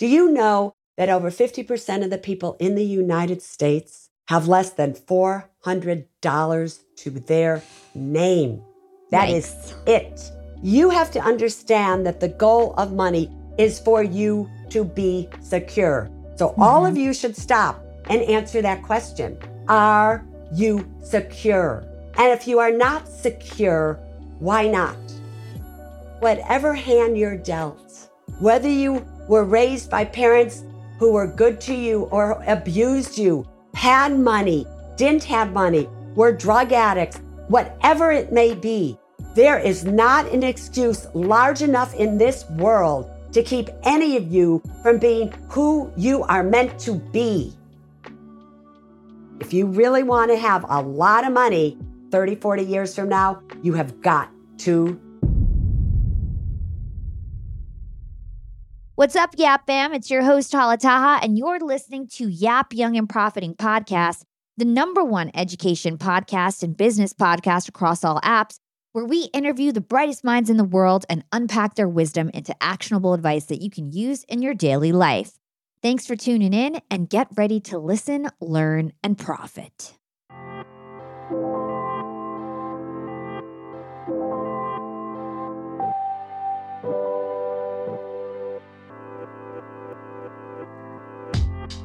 Do you know that over 50% of the people in the United States have less than $400 to their name? That Yikes. is it. You have to understand that the goal of money is for you to be secure. So all of mm-hmm. you should stop and answer that question. Are you secure? And if you are not secure, why not? Whatever hand you're dealt, whether you were raised by parents who were good to you or abused you, had money, didn't have money, were drug addicts, whatever it may be, there is not an excuse large enough in this world to keep any of you from being who you are meant to be. If you really want to have a lot of money 30, 40 years from now, you have got to. What's up, Yap Fam? It's your host, Hala Taha, and you're listening to Yap Young and Profiting Podcast, the number one education podcast and business podcast across all apps, where we interview the brightest minds in the world and unpack their wisdom into actionable advice that you can use in your daily life. Thanks for tuning in and get ready to listen, learn, and profit.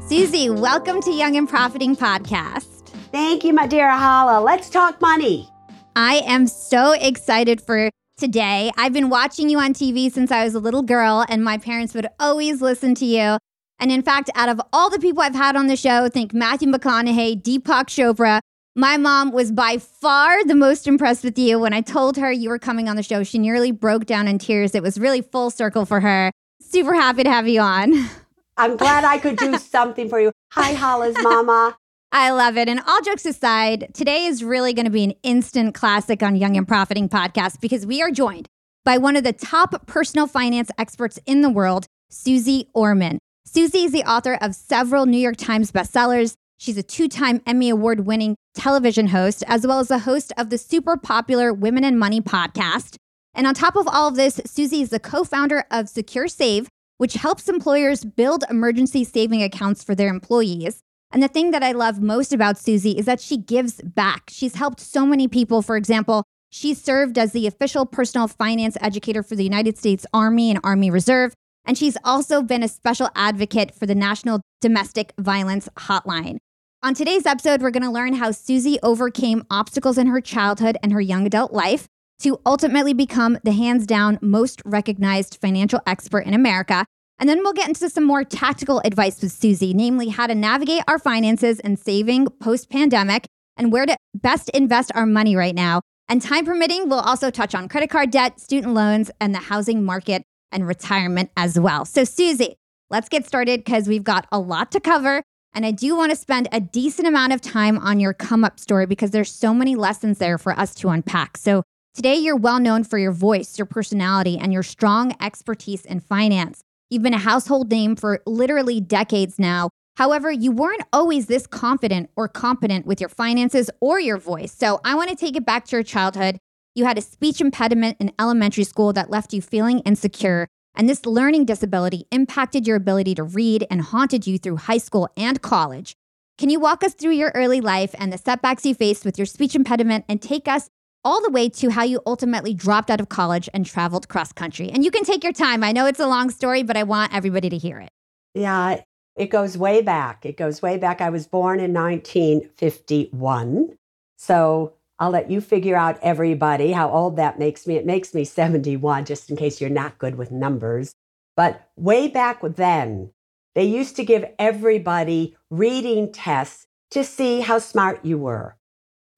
Susie, welcome to Young and Profiting Podcast. Thank you, my dear Hala. Let's talk money. I am so excited for today. I've been watching you on TV since I was a little girl, and my parents would always listen to you. And in fact, out of all the people I've had on the show, think Matthew McConaughey, Deepak Chopra, my mom was by far the most impressed with you. When I told her you were coming on the show, she nearly broke down in tears. It was really full circle for her. Super happy to have you on. I'm glad I could do something for you. Hi, Hala's mama. I love it. And all jokes aside, today is really going to be an instant classic on Young and Profiting podcast because we are joined by one of the top personal finance experts in the world, Susie Orman. Susie is the author of several New York Times bestsellers. She's a two time Emmy Award winning television host, as well as the host of the super popular Women and Money podcast. And on top of all of this, Susie is the co founder of Secure Save, which helps employers build emergency saving accounts for their employees. And the thing that I love most about Susie is that she gives back. She's helped so many people. For example, she served as the official personal finance educator for the United States Army and Army Reserve. And she's also been a special advocate for the National Domestic Violence Hotline. On today's episode, we're going to learn how Susie overcame obstacles in her childhood and her young adult life to ultimately become the hands down most recognized financial expert in America. And then we'll get into some more tactical advice with Susie, namely how to navigate our finances and saving post pandemic and where to best invest our money right now. And time permitting, we'll also touch on credit card debt, student loans, and the housing market and retirement as well. So, Susie, let's get started because we've got a lot to cover. And I do want to spend a decent amount of time on your come up story because there's so many lessons there for us to unpack. So, today you're well known for your voice, your personality, and your strong expertise in finance. You've been a household name for literally decades now. However, you weren't always this confident or competent with your finances or your voice. So I want to take it back to your childhood. You had a speech impediment in elementary school that left you feeling insecure. And this learning disability impacted your ability to read and haunted you through high school and college. Can you walk us through your early life and the setbacks you faced with your speech impediment and take us all the way to how you ultimately dropped out of college and traveled cross country? And you can take your time. I know it's a long story, but I want everybody to hear it. Yeah, it goes way back. It goes way back. I was born in 1951. So I'll let you figure out, everybody, how old that makes me. It makes me 71, just in case you're not good with numbers. But way back then, they used to give everybody reading tests to see how smart you were.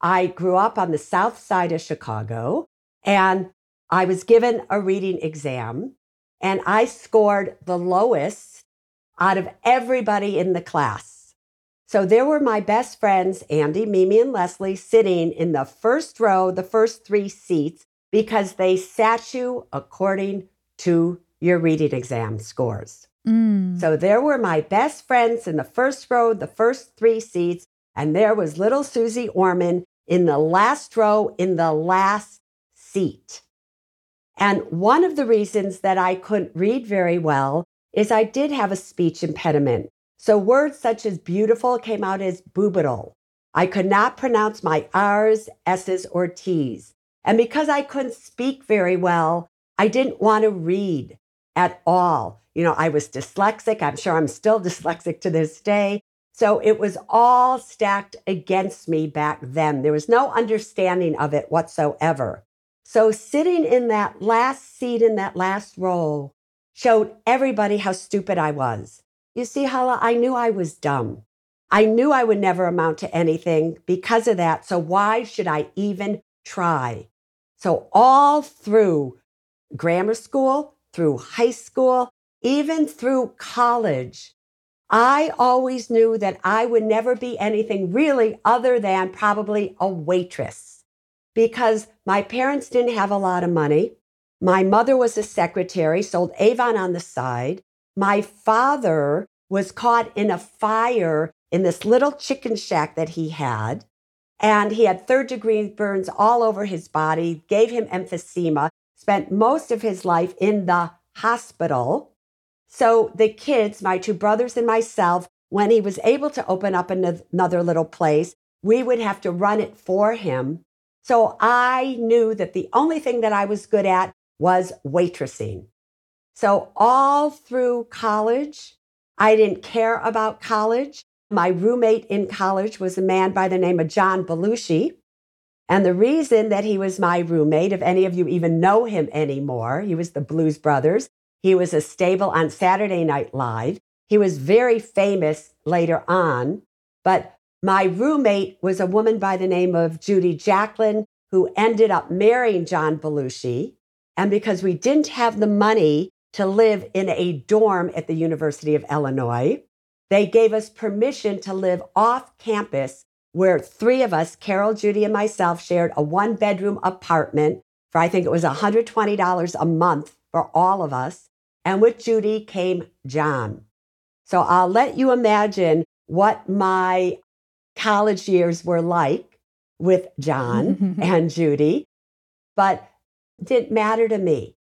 I grew up on the south side of Chicago and I was given a reading exam and I scored the lowest out of everybody in the class. So there were my best friends, Andy, Mimi, and Leslie, sitting in the first row, the first three seats, because they sat you according to your reading exam scores. Mm. So there were my best friends in the first row, the first three seats, and there was little Susie Orman in the last row in the last seat. And one of the reasons that I couldn't read very well is I did have a speech impediment. So words such as beautiful came out as boobital. I could not pronounce my R's, S's, or T's. And because I couldn't speak very well, I didn't want to read at all. You know, I was dyslexic. I'm sure I'm still dyslexic to this day. So it was all stacked against me back then. There was no understanding of it whatsoever. So sitting in that last seat in that last row showed everybody how stupid I was. You see, Hala, I knew I was dumb. I knew I would never amount to anything because of that. So why should I even try? So all through grammar school, through high school, even through college, I always knew that I would never be anything really other than probably a waitress because my parents didn't have a lot of money. My mother was a secretary, sold Avon on the side. My father was caught in a fire in this little chicken shack that he had. And he had third degree burns all over his body, gave him emphysema, spent most of his life in the hospital. So the kids, my two brothers and myself, when he was able to open up another little place, we would have to run it for him. So I knew that the only thing that I was good at was waitressing. So all through college, I didn't care about college. My roommate in college was a man by the name of John Belushi. And the reason that he was my roommate, if any of you even know him anymore, he was the Blues Brothers. He was a stable on Saturday Night Live. He was very famous later on. But my roommate was a woman by the name of Judy Jacklin, who ended up marrying John Belushi. And because we didn't have the money to live in a dorm at the University of Illinois, they gave us permission to live off campus where three of us, Carol, Judy, and myself, shared a one bedroom apartment for I think it was $120 a month for all of us. And with Judy came John. So I'll let you imagine what my college years were like with John and Judy, but didn't matter to me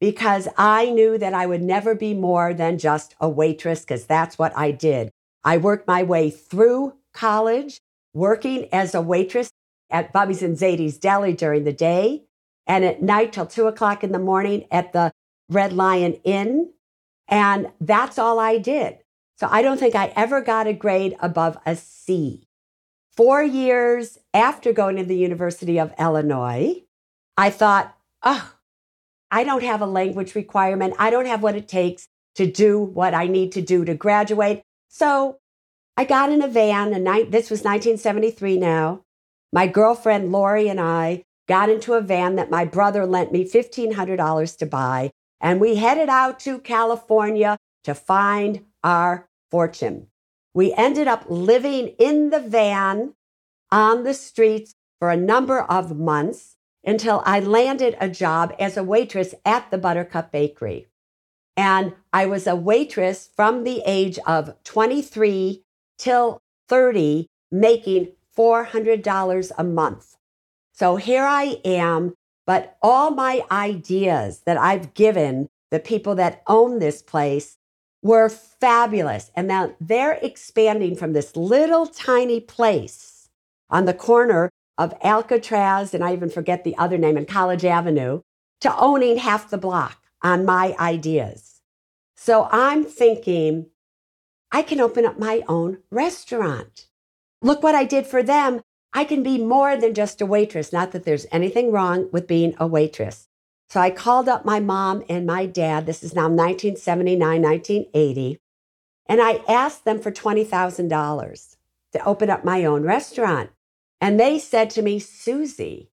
because I knew that I would never be more than just a waitress because that's what I did. I worked my way through college, working as a waitress at Bubby's and Zadie's Deli during the day, and at night till two o'clock in the morning at the Red Lion Inn. And that's all I did. So I don't think I ever got a grade above a C. Four years after going to the University of Illinois, I thought, oh, I don't have a language requirement. I don't have what it takes to do what I need to do to graduate. So I got in a van, and this was 1973 now. My girlfriend Lori and I got into a van that my brother lent me $1,500 to buy, and we headed out to California to find our fortune. We ended up living in the van on the streets for a number of months until I landed a job as a waitress at the Buttercup Bakery. And I was a waitress from the age of 23 till 30, making $400 a month. So here I am, but all my ideas that I've given the people that own this place were fabulous. And now they're expanding from this little tiny place on the corner of Alcatraz, and I even forget the other name, and College Avenue, to owning half the block on my ideas. So I'm thinking, I can open up my own restaurant. Look what I did for them. I can be more than just a waitress. Not that there's anything wrong with being a waitress. So I called up my mom and my dad. This is now 1979, 1980. And I asked them for $20,000 to open up my own restaurant. And they said to me, Susie,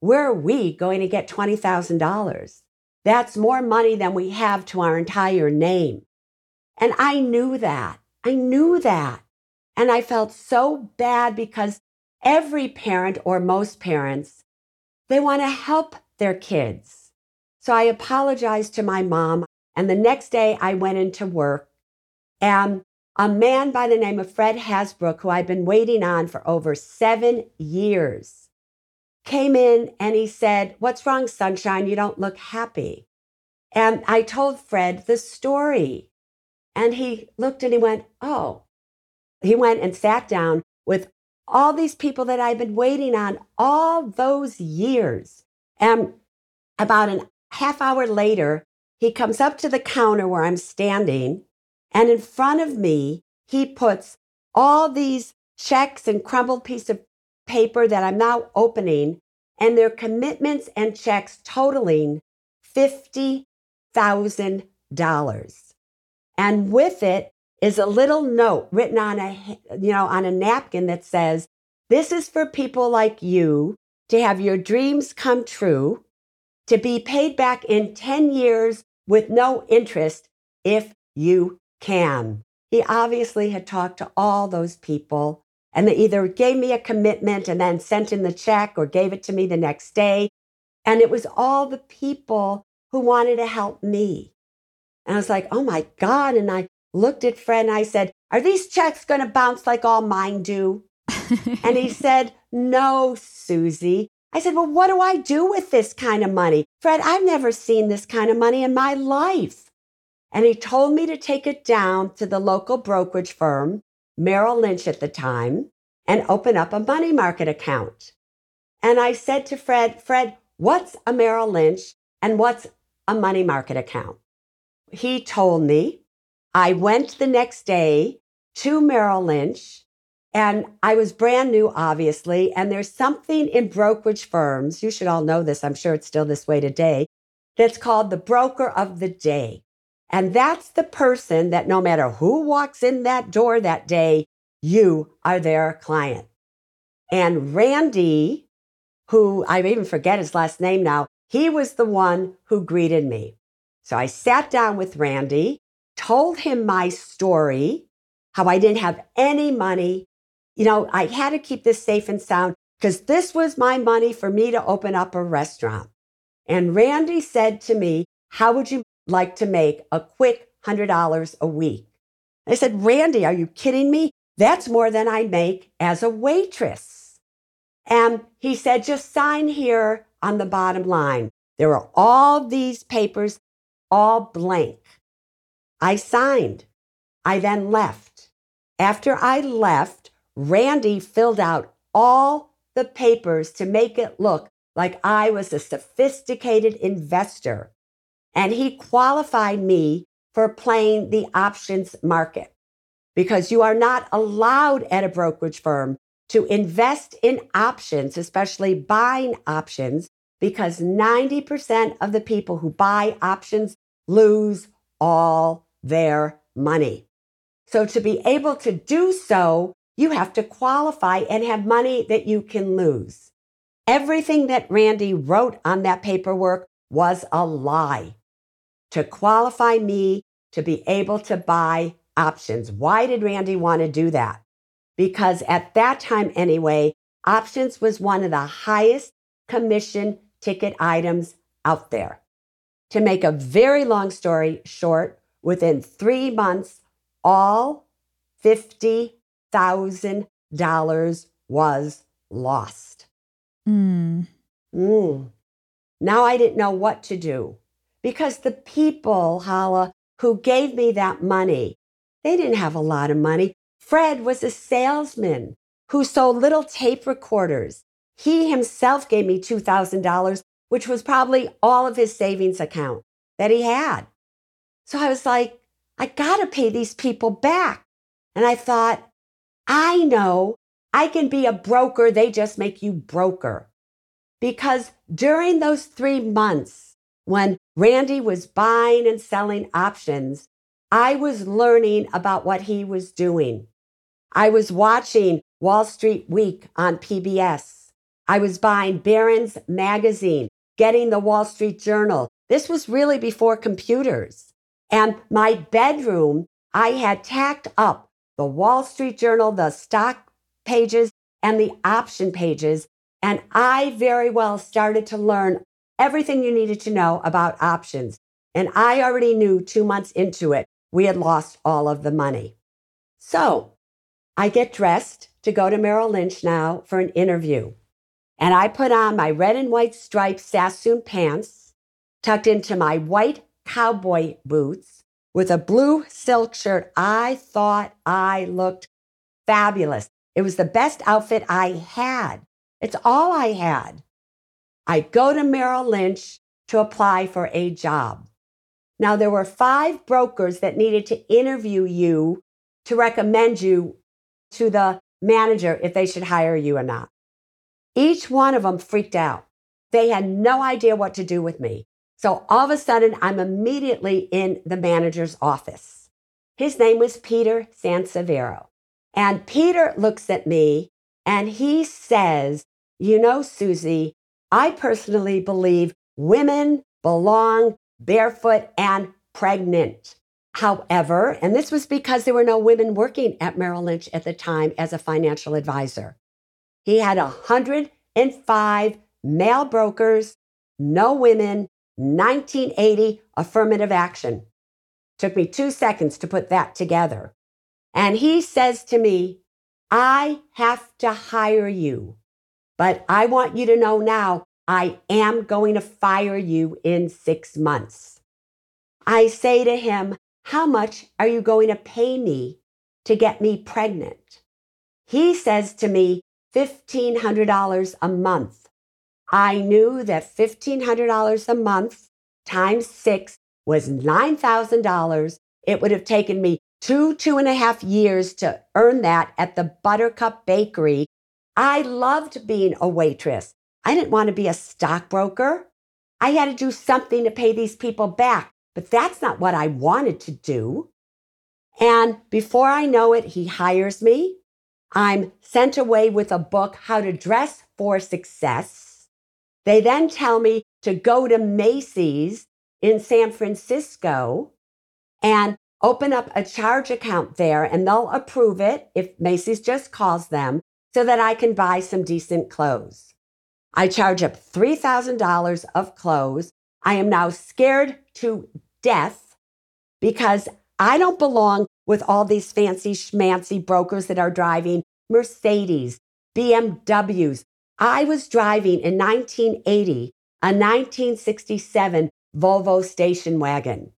where are we going to get $20,000? That's more money than we have to our entire name. And I knew that. I knew that. And I felt so bad because every parent or most parents, they want to help their kids. So I apologized to my mom. And the next day I went into work and a man by the name of Fred Hasbrook, who I'd been waiting on for over seven years, came in and he said, What's wrong, sunshine? You don't look happy. And I told Fred the story And he looked and he went, Oh. He went and sat down with all these people that I've been waiting on all those years. And about a half hour later, he comes up to the counter where I'm standing. And in front of me, he puts all these checks and crumbled piece of paper that I'm now opening, and their commitments and checks totaling $50,000. And with it is a little note written on a, you know, on a napkin that says, this is for people like you to have your dreams come true, to be paid back in 10 years with no interest if you can. He obviously had talked to all those people and they either gave me a commitment and then sent in the check or gave it to me the next day. And it was all the people who wanted to help me. And I was like, oh my God. And I looked at Fred and I said, Are these checks going to bounce like all mine do? and he said, No, Susie. I said, Well, what do I do with this kind of money? Fred, I've never seen this kind of money in my life. And he told me to take it down to the local brokerage firm, Merrill Lynch at the time, and open up a money market account. And I said to Fred, Fred, what's a Merrill Lynch and what's a money market account? He told me. I went the next day to Merrill Lynch and I was brand new, obviously. And there's something in brokerage firms, you should all know this, I'm sure it's still this way today, that's called the broker of the day. And that's the person that no matter who walks in that door that day, you are their client. And Randy, who I even forget his last name now, he was the one who greeted me. So I sat down with Randy, told him my story, how I didn't have any money. You know, I had to keep this safe and sound because this was my money for me to open up a restaurant. And Randy said to me, How would you like to make a quick $100 a week? I said, Randy, are you kidding me? That's more than I make as a waitress. And he said, just sign here on the bottom line. There are all these papers, all blank. I signed. I then left. After I left, Randy filled out all the papers to make it look like I was a sophisticated investor. And he qualified me for playing the options market because you are not allowed at a brokerage firm to invest in options, especially buying options, because 90% of the people who buy options lose all their money. So to be able to do so, you have to qualify and have money that you can lose. Everything that Randy wrote on that paperwork was a lie to qualify me to be able to buy options. Why did Randy want to do that? Because at that time, anyway, options was one of the highest commission ticket items out there. To make a very long story short, within three months, all $50,000 was lost. Mm. Mm. Now I didn't know what to do because the people, Hala, who gave me that money, they didn't have a lot of money. Fred was a salesman who sold little tape recorders. He himself gave me $2,000 which was probably all of his savings account that he had. So I was like, I got to pay these people back. And I thought, I know I can be a broker. They just make you broker. Because during those three months when Randy was buying and selling options, I was learning about what he was doing. I was watching Wall Street Week on PBS. I was buying Barron's magazine getting the Wall Street Journal. This was really before computers. And my bedroom, I had tacked up the Wall Street Journal, the stock pages, and the option pages. And I very well started to learn everything you needed to know about options. And I already knew two months into it, we had lost all of the money. So I get dressed to go to Merrill Lynch now for an interview. And I put on my red and white striped Sassoon pants, tucked into my white cowboy boots, with a blue silk shirt. I thought I looked fabulous. It was the best outfit I had. It's all I had. I go to Merrill Lynch to apply for a job. Now, there were five brokers that needed to interview you to recommend you to the manager if they should hire you or not. Each one of them freaked out. They had no idea what to do with me. So all of a sudden, I'm immediately in the manager's office. His name was Peter Sansevero. And Peter looks at me and he says, You know, Susie, I personally believe women belong barefoot and pregnant. However, and this was because there were no women working at Merrill Lynch at the time as a financial advisor. He had 105 male brokers, no women, 1980 affirmative action. Took me two seconds to put that together. And he says to me, I have to hire you, but I want you to know now I am going to fire you in six months. I say to him, How much are you going to pay me to get me pregnant? He says to me, $1,500 a month. I knew that $1,500 a month times six was $9,000. It would have taken me two, two and a half years to earn that at the Buttercup Bakery. I loved being a waitress. I didn't want to be a stockbroker. I had to do something to pay these people back, but that's not what I wanted to do. And before I know it, he hires me. I'm sent away with a book, How to Dress for Success. They then tell me to go to Macy's in San Francisco and open up a charge account there, and they'll approve it if Macy's just calls them so that I can buy some decent clothes. I charge up $3,000 of clothes. I am now scared to death because I don't belong with all these fancy schmancy brokers that are driving Mercedes, BMWs. I was driving in 1980 a 1967 Volvo station wagon.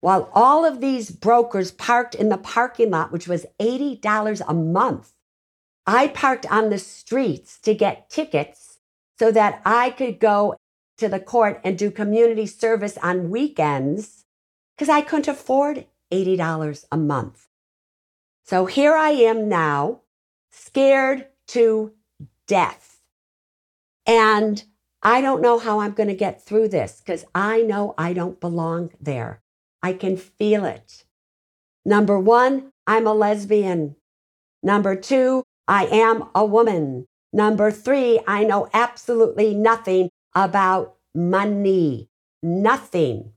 While all of these brokers parked in the parking lot, which was $80 a month, I parked on the streets to get tickets so that I could go to the court and do community service on weekends because I couldn't afford $80 a month. So here I am now, scared to death. And I don't know how I'm going to get through this because I know I don't belong there. I can feel it. Number one, I'm a lesbian. Number two, I am a woman. Number three, I know absolutely nothing about money. Nothing.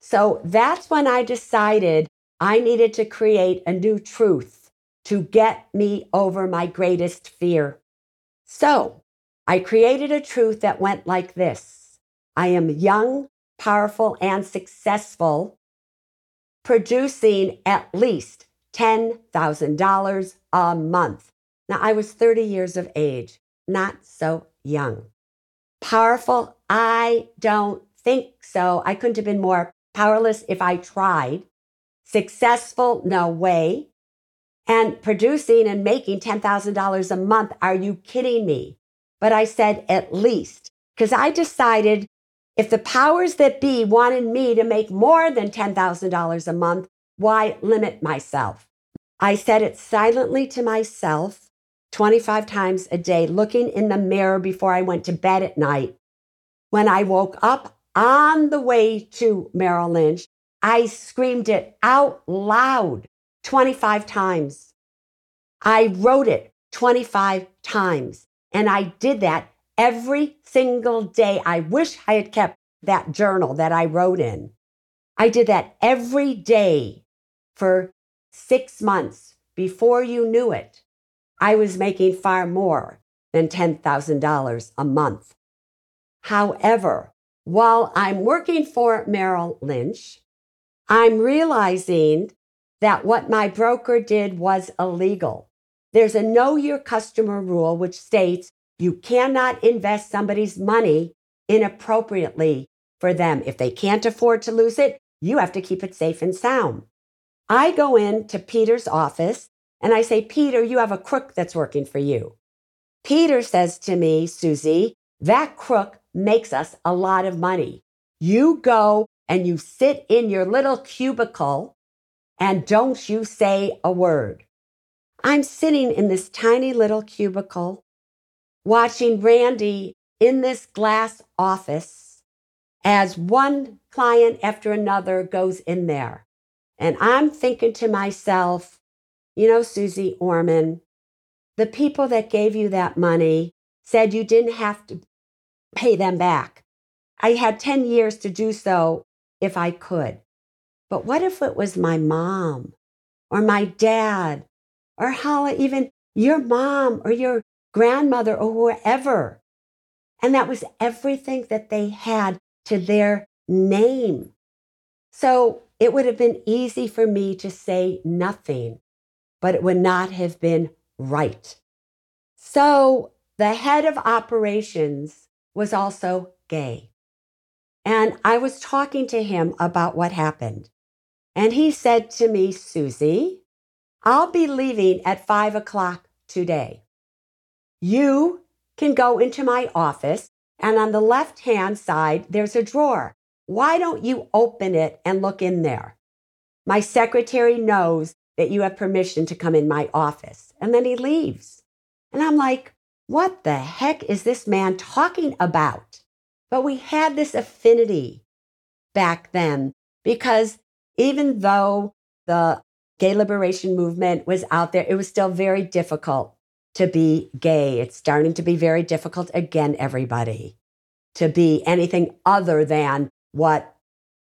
So that's when I decided I needed to create a new truth to get me over my greatest fear. So I created a truth that went like this I am young, powerful, and successful, producing at least $10,000 a month. Now, I was 30 years of age, not so young. Powerful? I don't think so. I couldn't have been more powerless if I tried. Successful? No way. And producing and making $10,000 a month? Are you kidding me? But I said at least, because I decided if the powers that be wanted me to make more than $10,000 a month, why limit myself? I said it silently to myself 25 times a day, looking in the mirror before I went to bed at night. When I woke up on the way to Merrill Lynch, I screamed it out loud 25 times. I wrote it 25 times. And I did that every single day. I wish I had kept that journal that I wrote in. I did that every day for six months before you knew it. I was making far more than $10,000 a month. However, while I'm working for Merrill Lynch, I'm realizing that what my broker did was illegal. There's a know your customer rule, which states you cannot invest somebody's money inappropriately for them. If they can't afford to lose it, you have to keep it safe and sound. I go into Peter's office and I say, Peter, you have a crook that's working for you. Peter says to me, Susie, that crook makes us a lot of money. You go and you sit in your little cubicle and don't you say a word. I'm sitting in this tiny little cubicle watching Randy in this glass office as one client after another goes in there. And I'm thinking to myself, you know, Susie Orman, the people that gave you that money said you didn't have to pay them back. I had 10 years to do so if I could. But what if it was my mom or my dad or how even your mom or your grandmother or whoever? And that was everything that they had to their name. So it would have been easy for me to say nothing, but it would not have been right. So the head of operations was also gay. And I was talking to him about what happened. And he said to me, Susie, I'll be leaving at five o'clock today. You can go into my office, and on the left hand side, there's a drawer. Why don't you open it and look in there? My secretary knows that you have permission to come in my office. And then he leaves. And I'm like, what the heck is this man talking about? But we had this affinity back then because even though the gay liberation movement was out there, it was still very difficult to be gay. It's starting to be very difficult again, everybody, to be anything other than what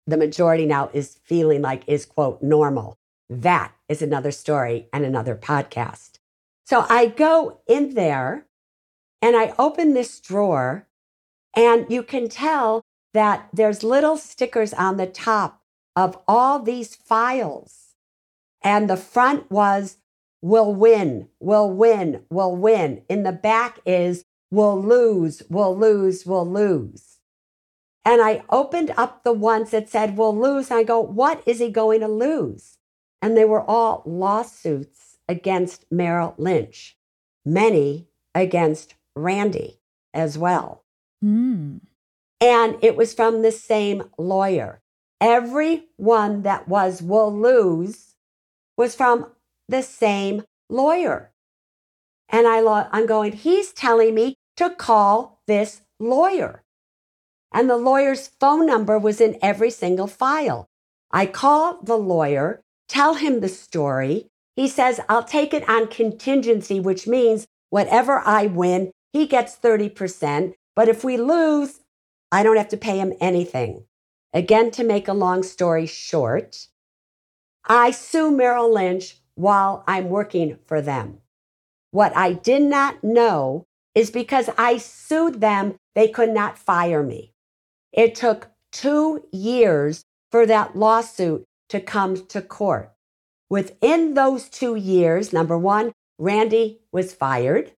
the majority now is feeling like is, quote, normal. That is another story and another podcast. So I go in there and I open this drawer, and you can tell that there's little stickers on the top of all these files. And the front was, we'll win, we'll win, we'll win. In the back is, we'll lose, we'll lose, we'll lose. And I opened up the ones that said, we'll lose. And I go, what is he going to lose? And they were all lawsuits against Merrill Lynch, many against Randy as well. Mm. And it was from the same lawyer. Every one that was "We'll lose was from the same lawyer. And I lo- I'm going, he's telling me to call this lawyer. And the lawyer's phone number was in every single file. I call the lawyer, tell him the story. He says, I'll take it on contingency, which means whatever I win, he gets 30%. But if we lose, I don't have to pay him anything. Again, to make a long story short, I sue Merrill Lynch while I'm working for them. What I did not know is because I sued them, they could not fire me. It took two years for that lawsuit to come to court. Within those two years, number one, Randy was fired.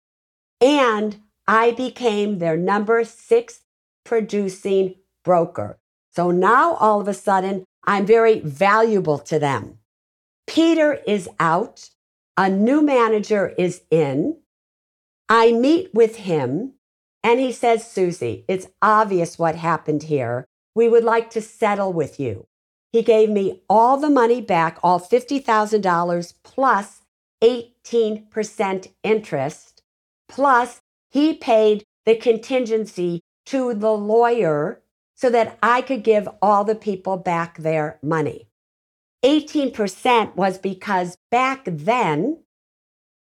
And I became their number six producing broker. So now all of a sudden, I'm very valuable to them. Peter is out. A new manager is in. I meet with him and he says, Susie, it's obvious what happened here. We would like to settle with you. He gave me all the money back, all $50,000 plus 18% interest, plus he paid the contingency to the lawyer so that I could give all the people back their money. 18% was because back then,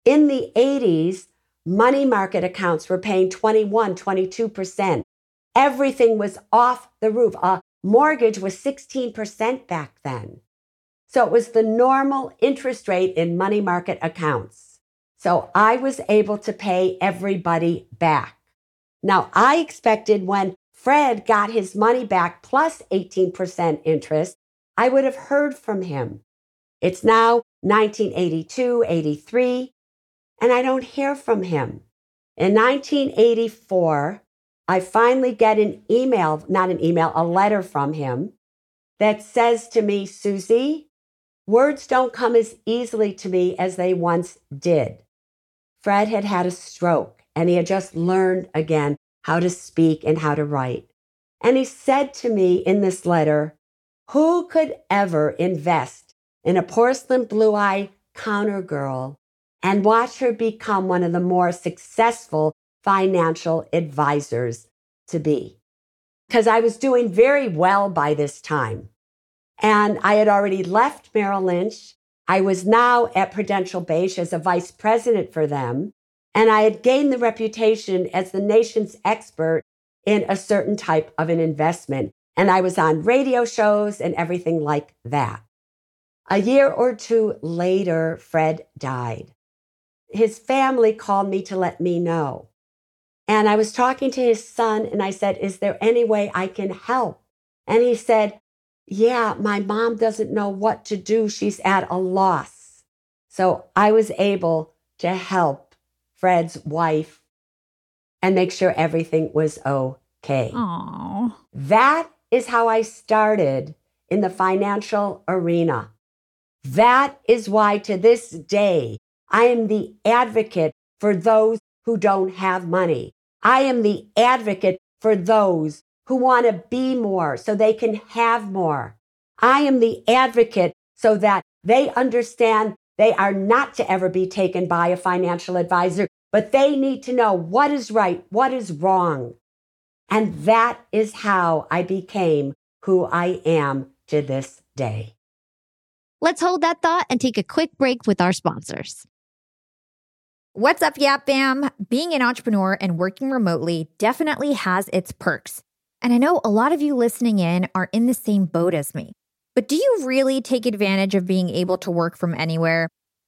in the 80s, money market accounts were paying 21, 22%. Everything was off the roof. A mortgage was 16% back then. So it was the normal interest rate in money market accounts. So I was able to pay everybody back. Now, I expected when Fred got his money back plus 18% interest, I would have heard from him. It's now 1982, 83, and I don't hear from him. In 1984, I finally get an email, not an email, a letter from him. that says to me, Susie, words don't come as easily to me as they once did. Fred had had a stroke and he had just learned again how to speak and how to write. And he said to me in this letter, Who could ever invest in a porcelain blue eye counter girl and watch her become one of the more successful financial advisors to be? Because I was doing very well by this time. And I had already left Merrill Lynch. I was now at Prudential Bache as a vice president for them. And I had gained the reputation as the nation's expert in a certain type of an investment. And I was on radio shows and everything like that. A year or two later, Fred died. His family called me to let me know. And I was talking to his son and I said, Is there any way I can help? And he said, Yeah, my mom doesn't know what to do. She's at a loss. So I was able to help Fred's wife and make sure everything was okay. Aww. That is how I started in the financial arena. That is why to this day, I am the advocate for those who don't have money. I am the advocate for those who want to be more so they can have more. I am the advocate so that they understand they are not to ever be taken by a financial advisor, but they need to know what is right, what is wrong. And that is how I became who I am to this day. Let's hold that thought and take a quick break with our sponsors. What's up, Yap Fam? Being an entrepreneur and working remotely definitely has its perks. And I know a lot of you listening in are in the same boat as me. But do you really take advantage of being able to work from anywhere?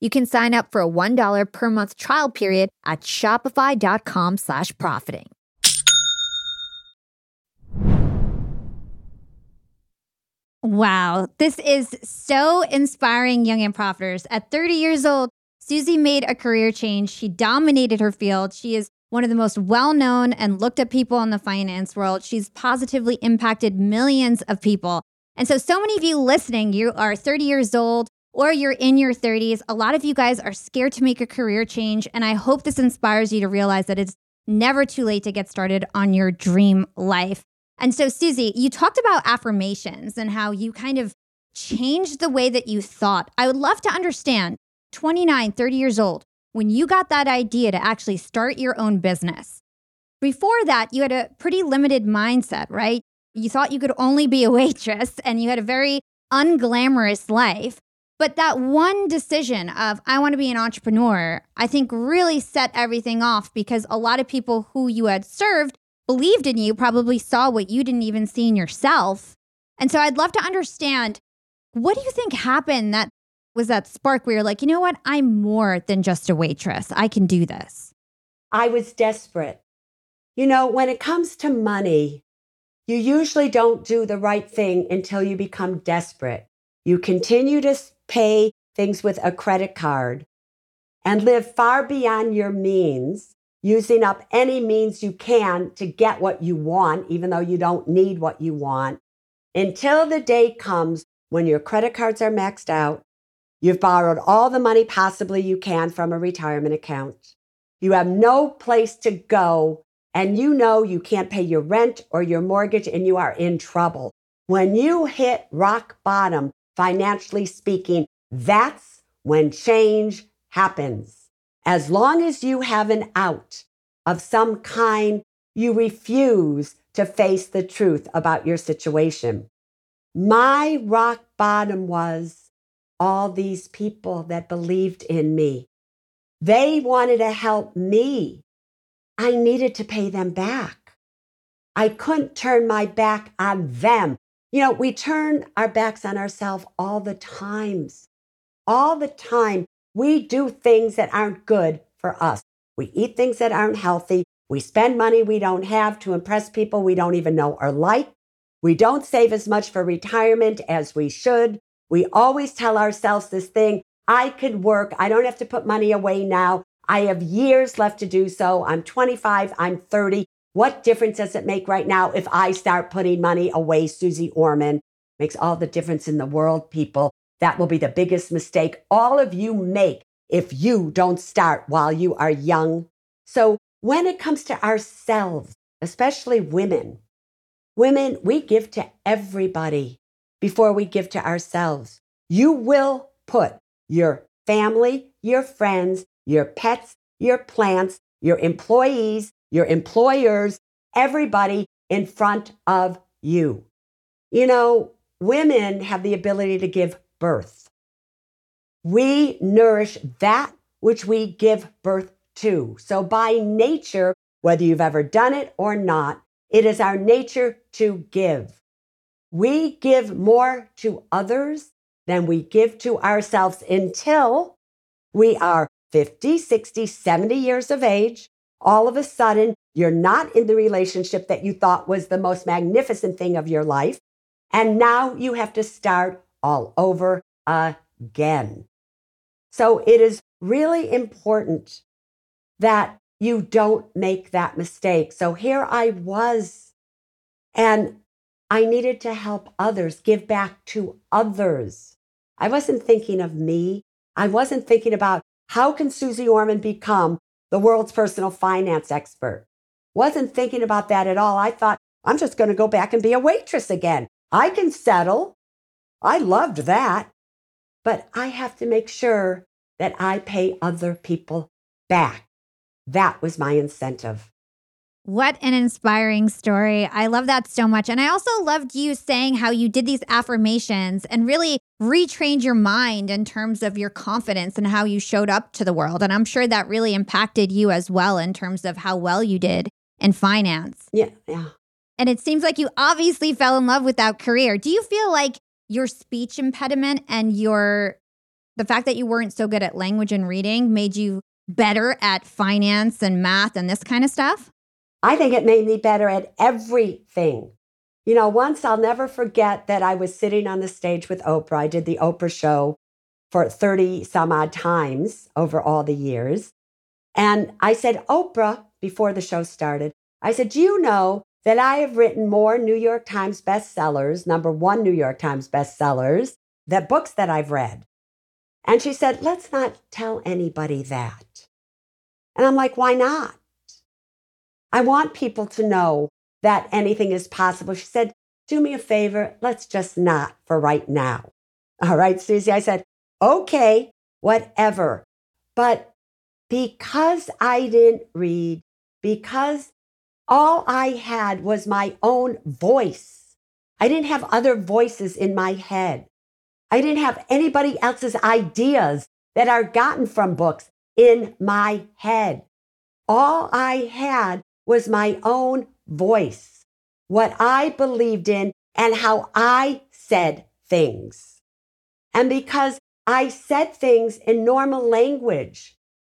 You can sign up for a $1 per month trial period at shopify.com slash profiting. Wow, this is so inspiring, young and profiters. At 30 years old, Suze made a career change. She dominated her field. She is one of the most well known and looked at people in the finance world. She's positively impacted millions of people. And so, so many of you listening, you are 30 years old or you're in your 30s. A lot of you guys are scared to make a career change. And I hope this inspires you to realize that it's never too late to get started on your dream life. And so, Suze, you talked about affirmations and how you kind of changed the way that you thought. I would love to understand 29, 30 years old, when you got that idea to actually start your own business. Before that, you had a pretty limited mindset, right? You thought you could only be a waitress and you had a very unglamorous life. But that one decision of, I want to be an entrepreneur, I think really set everything off because a lot of people who you had served believed in you, probably saw what you didn't even see in yourself. And so I'd love to understand what do you think happened that was that spark where you're like, you know what? I'm more than just a waitress. I can do this. I was desperate. You know, when it comes to money, you usually don't do the right thing until you become desperate. You continue to pay things with a credit card and live far beyond your means, using up any means you can to get what you want, even though you don't need what you want, until the day comes when your credit cards are maxed out. You've borrowed all the money possibly you can from a retirement account. You have no place to go, and you know you can't pay your rent or your mortgage, and you are in trouble. When you hit rock bottom, financially speaking, that's when change happens. As long as you have an out of some kind, you refuse to face the truth about your situation. My rock bottom was all these people that believed in me. They wanted to help me. I needed to pay them back. I couldn't turn my back on them. You know, we turn our backs on ourselves all the times. All the time, we do things that aren't good for us. We eat things that aren't healthy. We spend money we don't have to impress people we don't even know or like. We don't save as much for retirement as we should. We always tell ourselves this thing I could work. I don't have to put money away now. I have years left to do so. I'm 25, I'm 30. What difference does it make right now if I start putting money away, Suze Orman? Makes all the difference in the world, people. That will be the biggest mistake all of you make if you don't start while you are young. So, when it comes to ourselves, especially women, women, we give to everybody before we give to ourselves. You will put your family, your friends, your pets, your plants, your employees, your employers, everybody in front of you. You know, women have the ability to give birth. We nourish that which we give birth to. So, by nature, whether you've ever done it or not, it is our nature to give. We give more to others than we give to ourselves until we are 50, 60, 70 years of age all of a sudden you're not in the relationship that you thought was the most magnificent thing of your life. And now you have to start all over again. So it is really important that you don't make that mistake. So here I was, and I needed to help others, give back to others. I wasn't thinking of me. I wasn't thinking about how can Suze Orman become the world's personal finance expert. Wasn't thinking about that at all. I thought, I'm just going to go back and be a waitress again. I can settle. I loved that. But I have to make sure that I pay other people back. That was my incentive. What an inspiring story. I love that so much. And I also loved you saying how you did these affirmations and really retrained your mind in terms of your confidence and how you showed up to the world. And I'm sure that really impacted you as well in terms of how well you did in finance. Yeah, yeah. And it seems like you obviously fell in love with that career. Do you feel like your speech impediment and your the fact that you weren't so good at language and reading made you better at finance and math and this kind of stuff? I think it made me better at everything. You know, once I'll never forget that I was sitting on the stage with Oprah. I did the Oprah show for 30 some odd times over all the years. And I said, Oprah, before the show started, I said, Do you know that I have written more New York Times bestsellers, number one New York Times bestsellers, that books that I've read? And she said, Let's not tell anybody that. And I'm like, Why not? I want people to know that anything is possible. She said, Do me a favor, let's just not for right now. All right, Suze, I said, Okay, whatever. But because I didn't read, because all I had was my own voice, I didn't have other voices in my head. I didn't have anybody else's ideas that are gotten from books in my head. All I had was my own voice, what I believed in, and how I said things. And because I said things in normal language,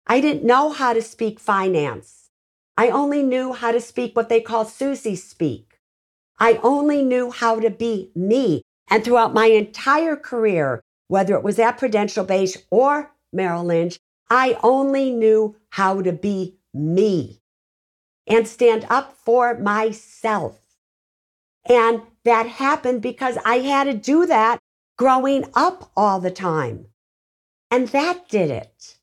I didn't know how to speak finance. I only knew how to speak what they call Suze speak. I only knew how to be me. And throughout my entire career, whether it was at Prudential Bache or Merrill Lynch, I only knew how to be me and stand up for myself. And that happened because I had to do that growing up all the time. And that did it.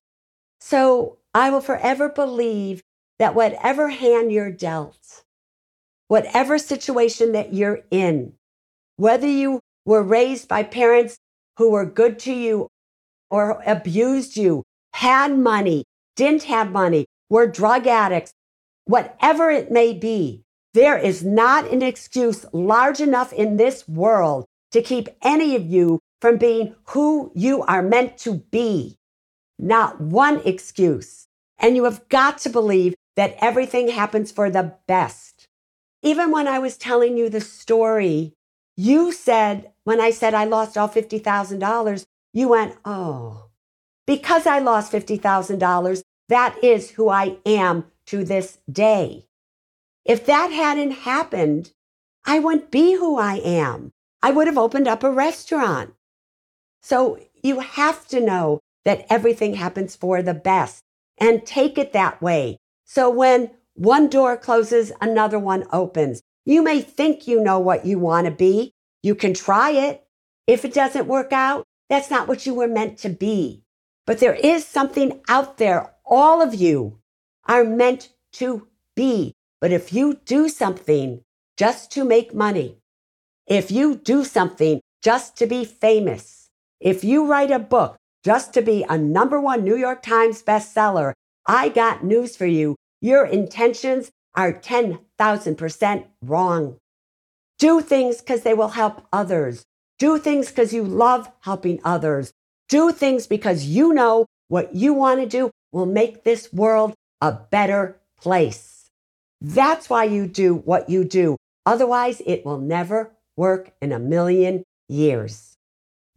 So I will forever believe that whatever hand you're dealt, whatever situation that you're in, whether you were raised by parents who were good to you or abused you, had money, didn't have money, were drug addicts, whatever it may be, there is not an excuse large enough in this world to keep any of you from being who you are meant to be. Not one excuse. And you have got to believe that everything happens for the best. Even when I was telling you the story, you said, when I said I lost all $50,000, you went, oh, because I lost $50,000, that is who I am to this day. If that hadn't happened, I wouldn't be who I am. I would have opened up a restaurant. So you have to know that everything happens for the best and take it that way. So when one door closes, another one opens. You may think you know what you want to be. You can try it. If it doesn't work out, that's not what you were meant to be. But there is something out there, all of you are meant to be. But if you do something just to make money, if you do something just to be famous, if you write a book just to be a number one New York Times bestseller, I got news for you. Your intentions are 10,000% wrong. Do things because they will help others. Do things because you love helping others. Do things because you know what you want to do will make this world a better place. That's why you do what you do. Otherwise, it will never work in a million years.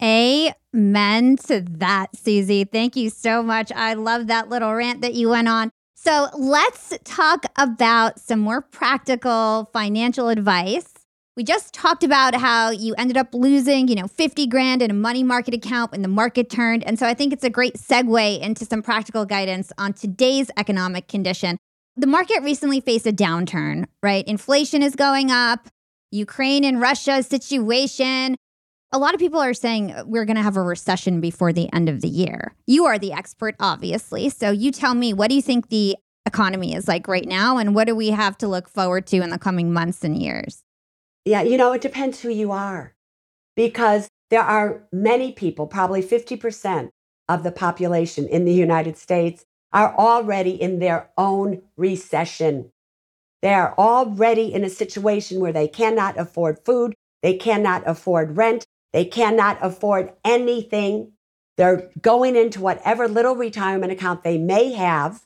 Amen to that, Suze. Thank you so much. I love that little rant that you went on. So let's talk about some more practical financial advice. We just talked about how you ended up losing, you know, 50 grand in a money market account when the market turned. And so I think it's a great segue into some practical guidance on today's economic condition. The market recently faced a downturn, right? Inflation is going up, Ukraine and Russia situation. A lot of people are saying we're going to have a recession before the end of the year. You are the expert, obviously. So you tell me, what do you think the economy is like right now? And what do we have to look forward to in the coming months and years? Yeah, you know, it depends who you are because there are many people, probably 50%, of the population in the United States are already in their own recession. They are already in a situation where they cannot afford food, they cannot afford rent, they cannot afford anything. They're going into whatever little retirement account they may have.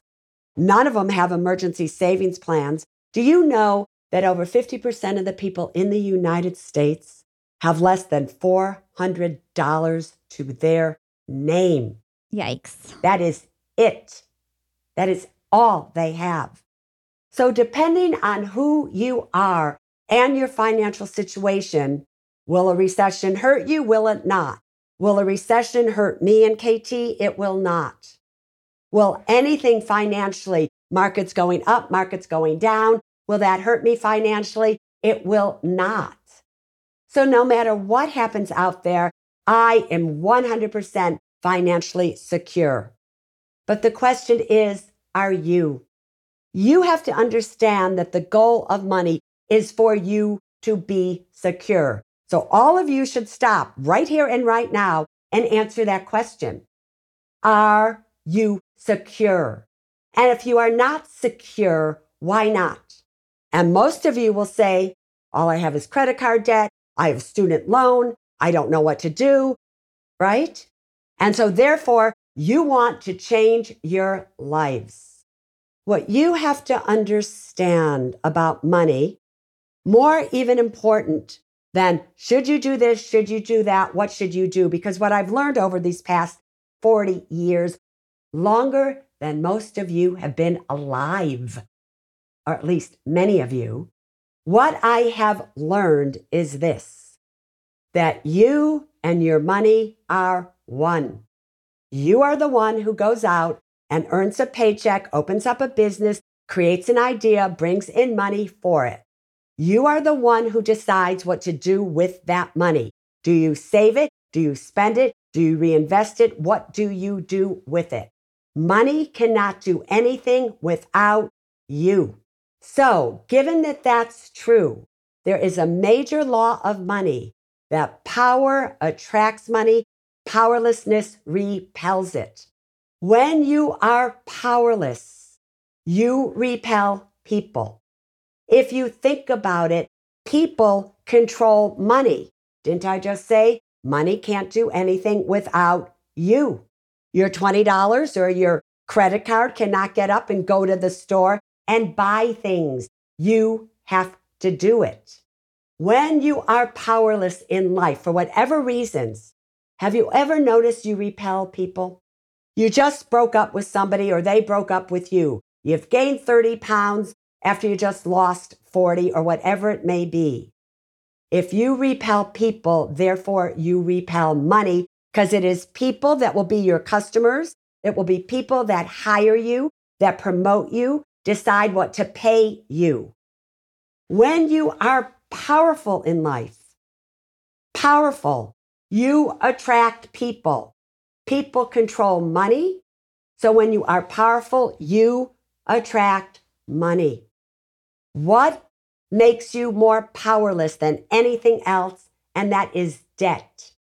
None of them have emergency savings plans. Do you know that over 50% of the people in the United States have less than $400 to their name? Yikes. That is it. That is all they have. So, depending on who you are and your financial situation, will a recession hurt you? Will it not? Will a recession hurt me and KT? It will not. Will anything financially, markets going up, markets going down, will that hurt me financially? It will not. So, no matter what happens out there, I am 100% financially secure. But the question is, are you? You have to understand that the goal of money is for you to be secure. So all of you should stop right here and right now and answer that question. Are you secure? And if you are not secure, why not? And most of you will say, all I have is credit card debt. I have student loan. I don't know what to do. Right? And so therefore, you want to change your lives. What you have to understand about money, more even important than should you do this? Should you do that? What should you do? Because what I've learned over these past 40 years, longer than most of you have been alive, or at least many of you, what I have learned is this that you and your money are one. You are the one who goes out and earns a paycheck, opens up a business, creates an idea, brings in money for it. You are the one who decides what to do with that money. Do you save it? Do you spend it? Do you reinvest it? What do you do with it? Money cannot do anything without you. So, given that that's true, there is a major law of money that power attracts money Powerlessness repels it. When you are powerless, you repel people. If you think about it, people control money. Didn't I just say money can't do anything without you? Your $20 or your credit card cannot get up and go to the store and buy things. You have to do it. When you are powerless in life for whatever reasons, have you ever noticed you repel people? You just broke up with somebody or they broke up with you. You've gained 30 pounds after you just lost 40 or whatever it may be. If you repel people, therefore you repel money because it is people that will be your customers. It will be people that hire you, that promote you, decide what to pay you. When you are powerful in life, powerful, you attract people. People control money. So when you are powerful, you attract money. What makes you more powerless than anything else? And that is debt.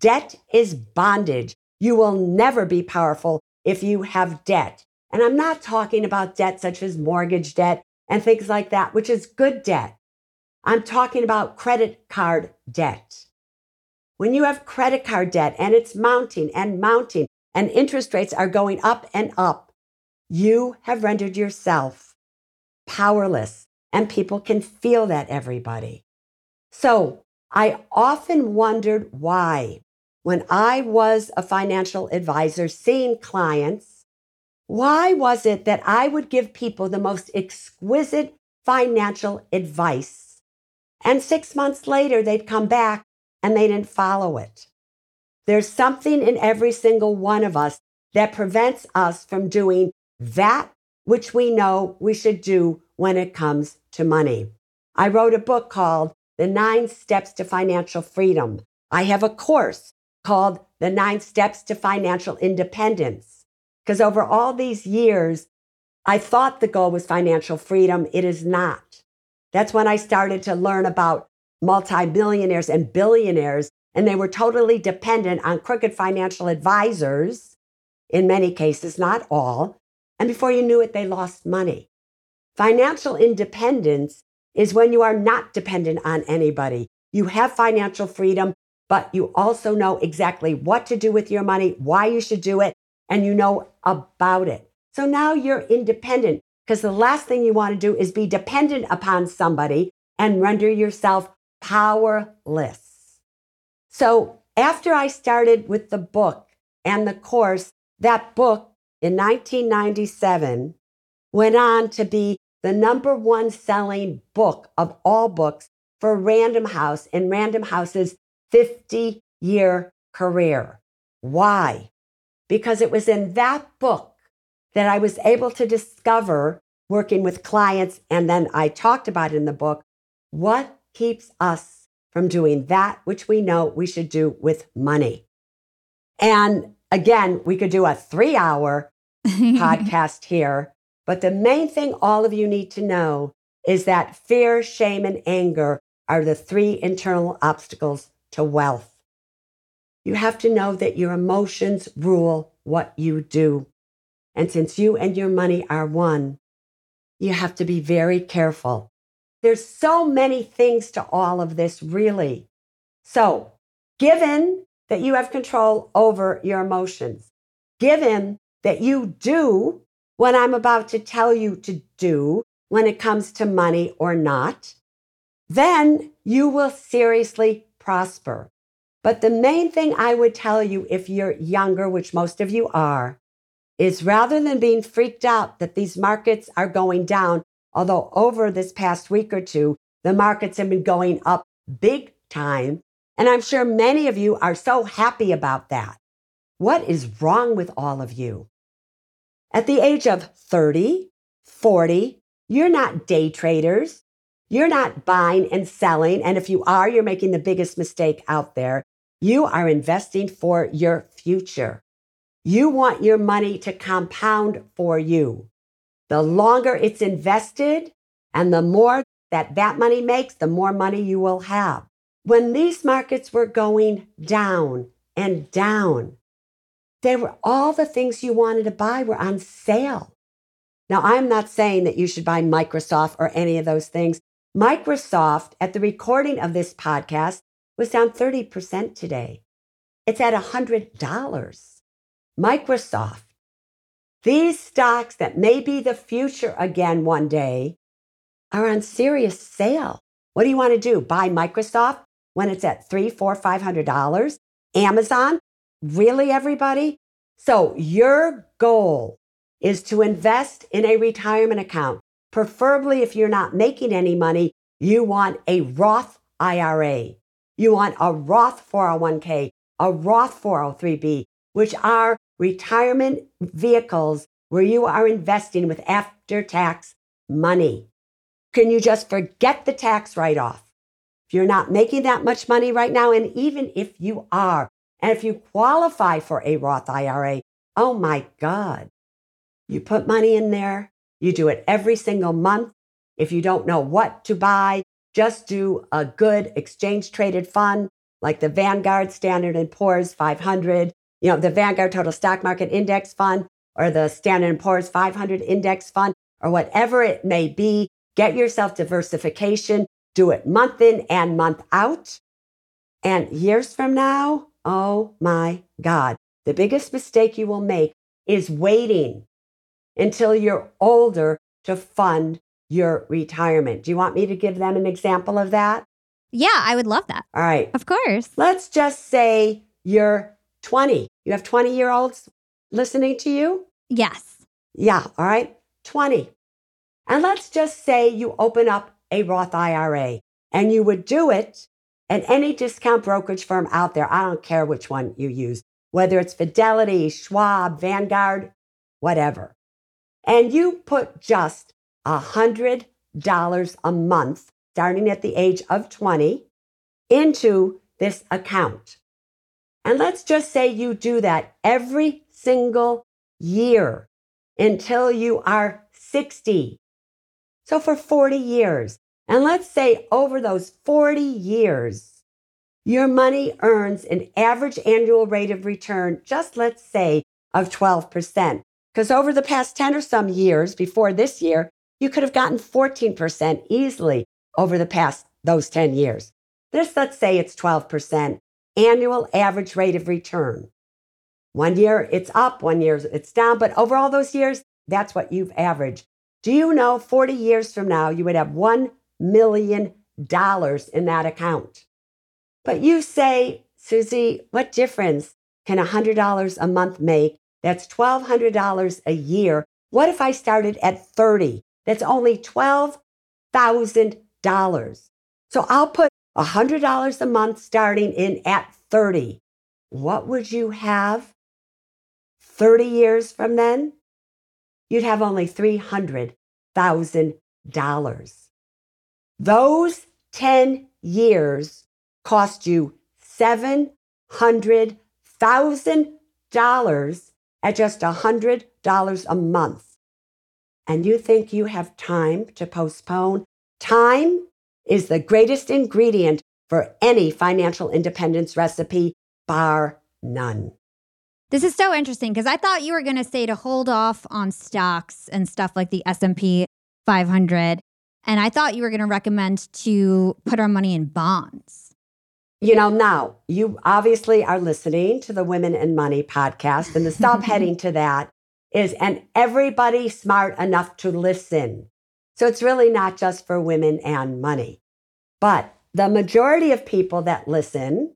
Debt is bondage. You will never be powerful if you have debt. And I'm not talking about debt such as mortgage debt and things like that, which is good debt. I'm talking about credit card debt. When you have credit card debt and it's mounting and mounting and interest rates are going up and up, you have rendered yourself powerless and people can feel that, everybody. So I often wondered why, when I was a financial advisor seeing clients, why was it that I would give people the most exquisite financial advice? And six months later, they'd come back and they didn't follow it. There's something in every single one of us that prevents us from doing that which we know we should do when it comes to money. I wrote a book called The Nine Steps to Financial Freedom. I have a course called The Nine Steps to Financial Independence. Because over all these years, I thought the goal was financial freedom. It is not. That's when I started to learn about multimillionaires and billionaires, and they were totally dependent on crooked financial advisors in many cases, not all. And before you knew it, they lost money. Financial independence is when you are not dependent on anybody. You have financial freedom, but you also know exactly what to do with your money, why you should do it, and you know about it. So now you're independent because the last thing you want to do is be dependent upon somebody and render yourself powerless. So after I started with the book and the course, that book in 1997 went on to be the number one selling book of all books for Random House in Random House's 50 year career. Why? Because it was in that book that I was able to discover working with clients. And then I talked about in the book what keeps us from doing that which we know we should do with money. And again, we could do a three hour podcast here, but the main thing all of you need to know is that fear, shame, and anger are the three internal obstacles to wealth. You have to know that your emotions rule what you do. And since you and your money are one, you have to be very careful. There's so many things to all of this, really. So, given that you have control over your emotions, given that you do what I'm about to tell you to do when it comes to money or not, then you will seriously prosper. But the main thing I would tell you if you're younger, which most of you are, is rather than being freaked out that these markets are going down, although over this past week or two, the markets have been going up big time. And I'm sure many of you are so happy about that. What is wrong with all of you? At the age of 30, 40, you're not day traders. You're not buying and selling. And if you are, you're making the biggest mistake out there. You are investing for your future. You want your money to compound for you. The longer it's invested and the more that that money makes, the more money you will have. When these markets were going down and down, they were all the things you wanted to buy were on sale. Now, I'm not saying that you should buy Microsoft or any of those things. Microsoft, at the recording of this podcast, was down 30% today. It's at $100. Microsoft, these stocks that may be the future again one day are on serious sale. What do you want to do? Buy Microsoft when it's at three, four, five hundred dollars? Amazon? Really, everybody? So your goal is to invest in a retirement account. Preferably, if you're not making any money, you want a Roth IRA. You want a Roth 401k, a Roth 403b, which are retirement vehicles where you are investing with after tax money. Can you just forget the tax write off? If you're not making that much money right now, and even if you are, and if you qualify for a Roth IRA, oh my God, you put money in there, you do it every single month. If you don't know what to buy, just do a good exchange traded fund like the Vanguard Standard and Poor's 500 you know, the Vanguard Total Stock Market Index Fund or the Standard & Poor's 500 Index Fund or whatever it may be. Get yourself diversification. Do it month in and month out. And years from now, oh my God, the biggest mistake you will make is waiting until you're older to fund your retirement. Do you want me to give them an example of that? Yeah, I would love that. All right. Of course. Let's just say you're 20. You have 20 year olds listening to you? Yes. Yeah. All right. 20. And let's just say you open up a Roth IRA and you would do it at any discount brokerage firm out there. I don't care which one you use, whether it's Fidelity, Schwab, Vanguard, whatever. And you put just $100 a month, starting at the age of 20, into this account. And let's just say you do that every single year until you are 60. So for 40 years. And let's say over those 40 years, your money earns an average annual rate of return, just let's say of 12%. Because over the past 10 or some years before this year, you could have gotten 14% easily over the past those 10 years. This, let's say it's 12% annual average rate of return. One year it's up, one year it's down, but over all those years, that's what you've averaged. Do you know 40 years from now, you would have $1 million in that account? But you say, Suze, what difference can $100 a month make? That's $1,200 a year. What if I started at 30? That's only $12,000. So I'll put $100 a month starting in at 30. What would you have 30 years from then? You'd have only $300,000. Those 10 years cost you $700,000 at just $100 a month. And you think you have time to postpone? Time is the greatest ingredient for any financial independence recipe, bar none. This is so interesting because I thought you were going to say to hold off on stocks and stuff like the S&P 500 and I thought you were going to recommend to put our money in bonds. You know, now you obviously are listening to the Women and Money podcast, and the subheading to that is, and everybody smart enough to listen. So it's really not just for women and money. But the majority of people that listen,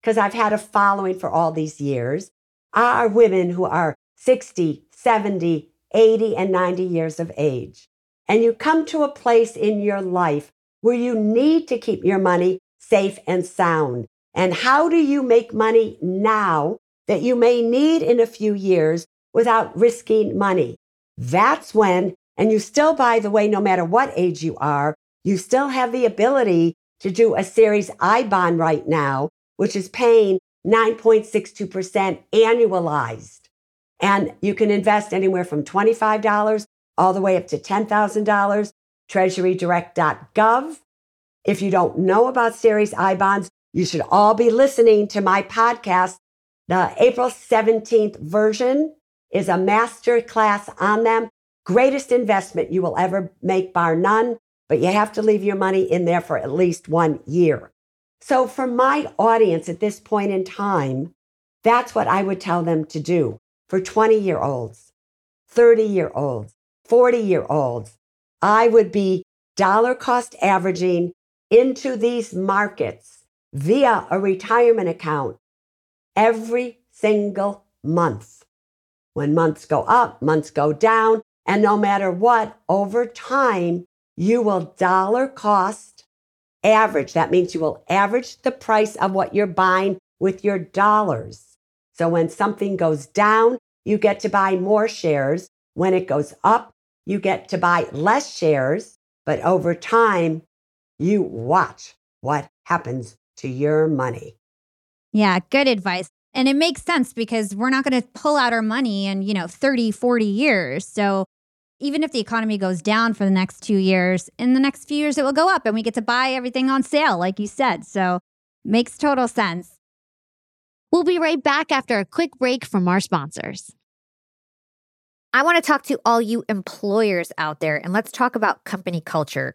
because I've had a following for all these years, are women who are 60, 70, 80, and 90 years of age and you come to a place in your life where you need to keep your money safe and sound. And how do you make money now that you may need in a few years without risking money? That's when, and you still, by the way, no matter what age you are, you still have the ability to do a series I bond right now, which is paying 9.62% annualized. And you can invest anywhere from $25 all the way up to $10,000, treasurydirect.gov. If you don't know about Series I bonds, you should all be listening to my podcast. The April 17th version is a master class on them. Greatest investment you will ever make, bar none, but you have to leave your money in there for at least one year. So, for my audience at this point in time, that's what I would tell them to do for 20 year olds, 30 year olds, 40 year olds, I would be dollar cost averaging into these markets via a retirement account every single month. When months go up, months go down, and no matter what, over time, you will dollar cost average. That means you will average the price of what you're buying with your dollars. So when something goes down, you get to buy more shares. When it goes up, you get to buy less shares, but over time, you watch what happens to your money. Yeah, good advice. And it makes sense because we're not going to pull out our money in, you know, 30, 40 years. So even if the economy goes down for the next two years, in the next few years, it will go up and we get to buy everything on sale, like you said. So makes total sense. We'll be right back after a quick break from our sponsors. I want to talk to all you employers out there and let's talk about company culture.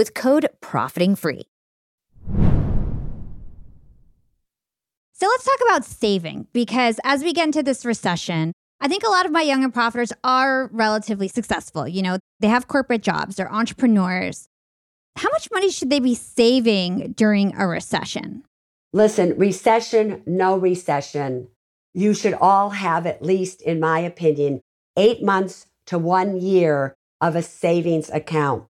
with code profiting free. So let's talk about saving because as we get into this recession, I think a lot of my young and profiters are relatively successful. You know, they have corporate jobs, they're entrepreneurs. How much money should they be saving during a recession? Listen, recession, no recession. You should all have, at least in my opinion, eight months to one year of a savings account.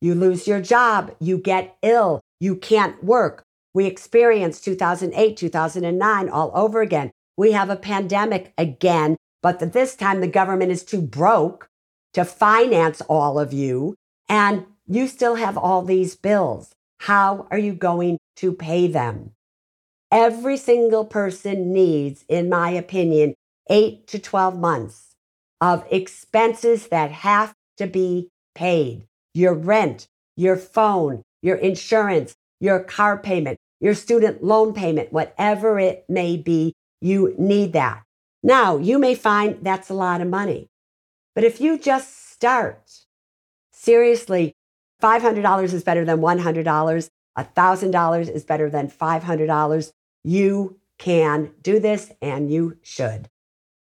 You lose your job, you get ill, you can't work. We experienced 2008, 2009 all over again. We have a pandemic again, but this time the government is too broke to finance all of you, and you still have all these bills. How are you going to pay them? Every single person needs, in my opinion, eight to 12 months of expenses that have to be paid your rent, your phone, your insurance, your car payment, your student loan payment, whatever it may be, you need that. Now, you may find that's a lot of money. But if you just start, seriously, $500 is better than $100. $1,000 is better than $500. You can do this and you should.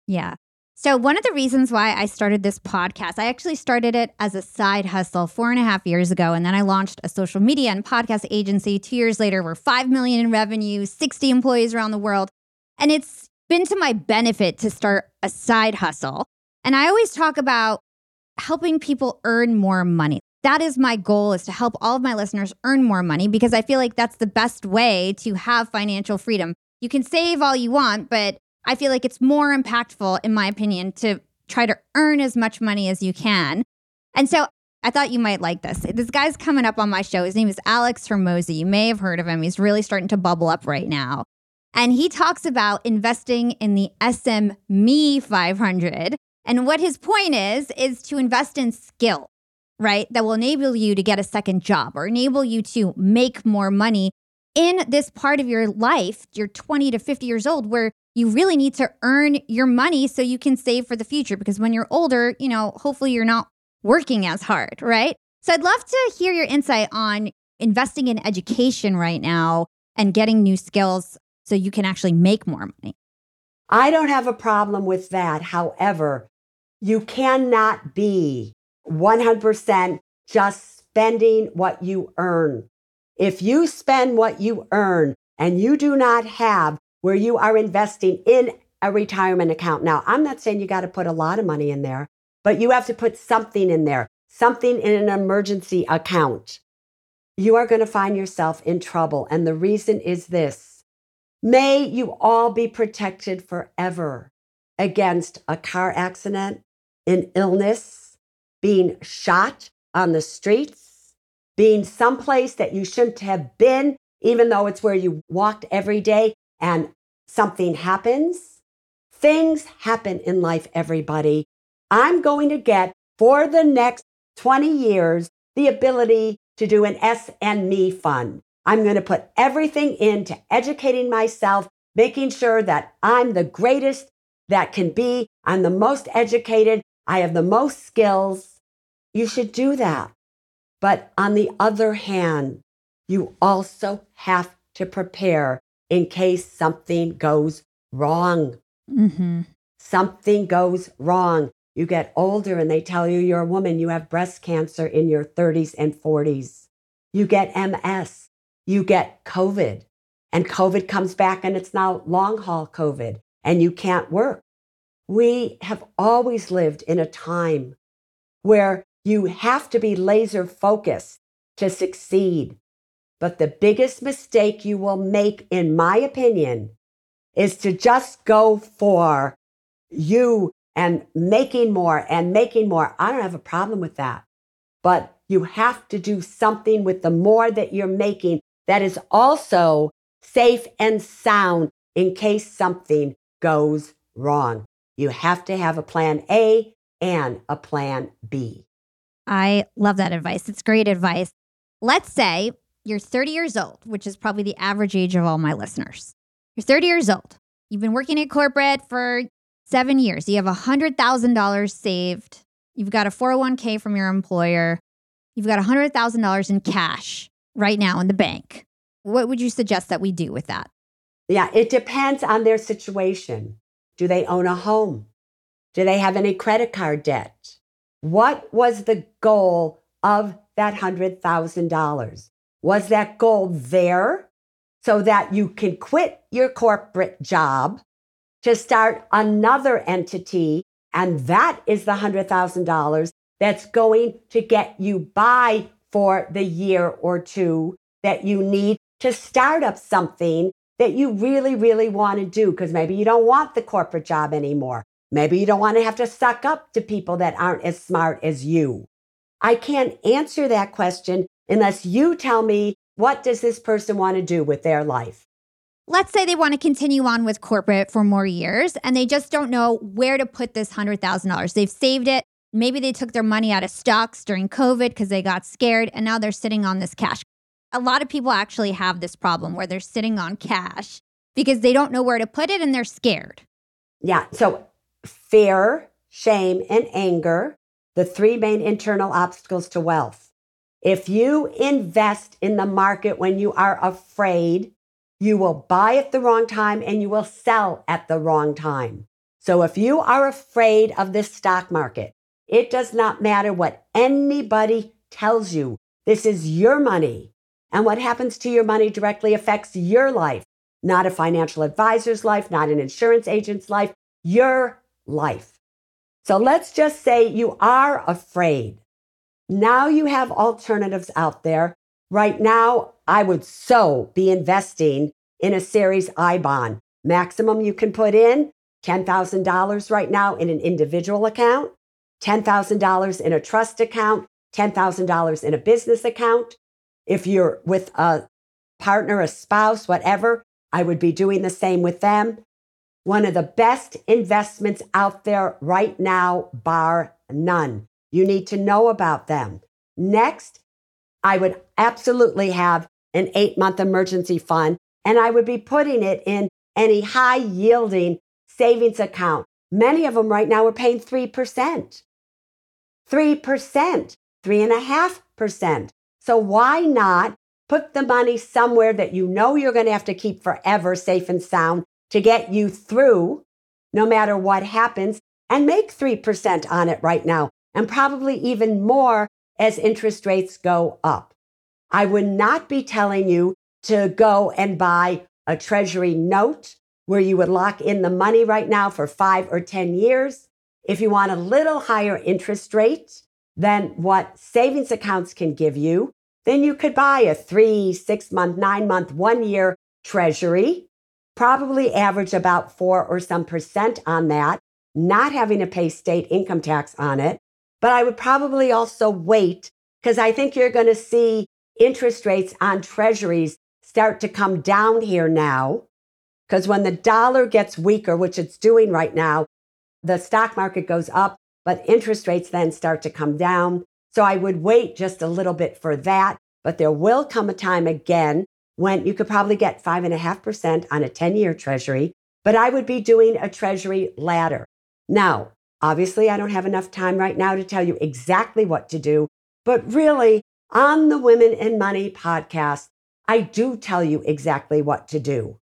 Yeah. So, one of the reasons why I started this podcast, I actually started it as a side hustle four and a half years ago. And then I launched a social media and podcast agency. Two years later, we're 5 million in revenue, 60 employees around the world. And it's been to my benefit to start a side hustle. And I always talk about helping people earn more money. That is my goal is to help all of my listeners earn more money because I feel like that's the best way to have financial freedom. You can save all you want, but I feel like it's more impactful, in my opinion, to try to earn as much money as you can. And so I thought you might like this. This guy's coming up on my show. His name is Alex Hormozi. You may have heard of him. He's really starting to bubble up right now. And he talks about investing in the SME 500. And what his point is, is to invest in skill, right? That will enable you to get a second job or enable you to make more money in this part of your life, you're 20 to 50 years old, where you really need to earn your money so you can save for the future. Because when you're older, you know, hopefully you're not working as hard, right? So I'd love to hear your insight on investing in education right now and getting new skills so you can actually make more money. I don't have a problem with that. However, you cannot be 100% just spending what you earn. If you spend what you earn and you do not have where you are investing in a retirement account. Now, I'm not saying you got to put a lot of money in there, but you have to put something in there, something in an emergency account. You are going to find yourself in trouble. And the reason is this may you all be protected forever against a car accident, an illness, being shot on the streets being someplace that you shouldn't have been, even though it's where you walked every day and something happens. Things happen in life, everybody. I'm going to get for the next 20 years the ability to do an S and Me fund. I'm going to put everything into educating myself, making sure that I'm the greatest that can be. I'm the most educated. I have the most skills. You should do that. But on the other hand, you also have to prepare in case something goes wrong. Mm-hmm. Something goes wrong. You get older and they tell you you're a woman, you have breast cancer in your 30s and 40s. You get MS. You get COVID. And COVID comes back and it's now long haul COVID and you can't work. We have always lived in a time where you have to be laser focused to succeed. But the biggest mistake you will make, in my opinion, is to just go for you and making more and making more. I don't have a problem with that. But you have to do something with the more that you're making that is also safe and sound in case something goes wrong. You have to have a plan A and a plan B. I love that advice. It's great advice. Let's say you're 30 years old, which is probably the average age of all my listeners. You're 30 years old. You've been working at corporate for seven years. You have $100,000 saved. You've got a 401k from your employer. You've got $100,000 in cash right now in the bank. What would you suggest that we do with that? Yeah, it depends on their situation. Do they own a home? Do they have any credit card debt? What was the goal of that $100,000? Was that goal there so that you can quit your corporate job to start another entity? And that is the $100,000 that's going to get you by for the year or two that you need to start up something that you really, really want to do because maybe you don't want the corporate job anymore. Maybe you don't want to have to suck up to people that aren't as smart as you. I can't answer that question unless you tell me what does this person want to do with their life? Let's say they want to continue on with corporate for more years and they just don't know where to put this $100,000. They've saved it. Maybe they took their money out of stocks during COVID because they got scared and now they're sitting on this cash. a lot of people actually have this problem where they're sitting on cash because they don't know where to put it and they're scared. Yeah. So fear, shame, and anger, the three main internal obstacles to wealth. If you invest in the market when you are afraid, you will buy at the wrong time and you will sell at the wrong time. So if you are afraid of this stock market, it does not matter what anybody tells you. This is your money. And what happens to your money directly affects your life, not a financial advisor's life, not an insurance agent's life, your life. So let's just say you are afraid. Now you have alternatives out there. Right now, I would so be investing in a series I bond. Maximum you can put in $10,000 right now in an individual account, $10,000 in a trust account, $10,000 in a business account. If you're with a partner, a spouse, whatever, I would be doing the same with them. One of the best investments out there right now, bar none. You need to know about them. Next, I would absolutely have an eight month emergency fund and I would be putting it in any high yielding savings account. Many of them right now are paying 3%. 3%, 3.5%. So why not put the money somewhere that you know you're going to have to keep forever safe and sound to get you through no matter what happens and make 3% on it right now and probably even more as interest rates go up. I would not be telling you to go and buy a treasury note where you would lock in the money right now for five or 10 years. If you want a little higher interest rate than what savings accounts can give you, then you could buy a three, six month, nine month, one year treasury, probably average about four or some percent on that, not having to pay state income tax on it. But I would probably also wait because I think you're going to see interest rates on treasuries start to come down here now. Because when the dollar gets weaker, which it's doing right now, the stock market goes up, but interest rates then start to come down. So I would wait just a little bit for that. But there will come a time again when you could probably get 5.5% on a 10 year treasury, but I would be doing a treasury ladder. Now, obviously, I don't have enough time right now to tell you exactly what to do, but really, on the Women in Money podcast, I do tell you exactly what to do,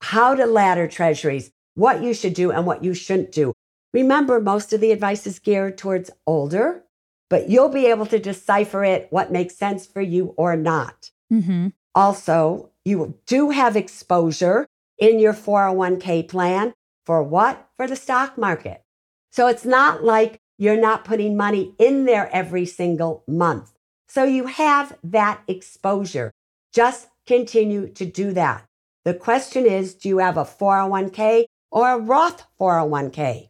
how to ladder treasuries, what you should do and what you shouldn't do. Remember, most of the advice is geared towards older, but you'll be able to decipher it, what makes sense for you or not. Mm-hmm. Also, you do have exposure in your 401k plan for what? For the stock market. So it's not like you're not putting money in there every single month. So you have that exposure. Just continue to do that. The question is do you have a 401k or a Roth 401k?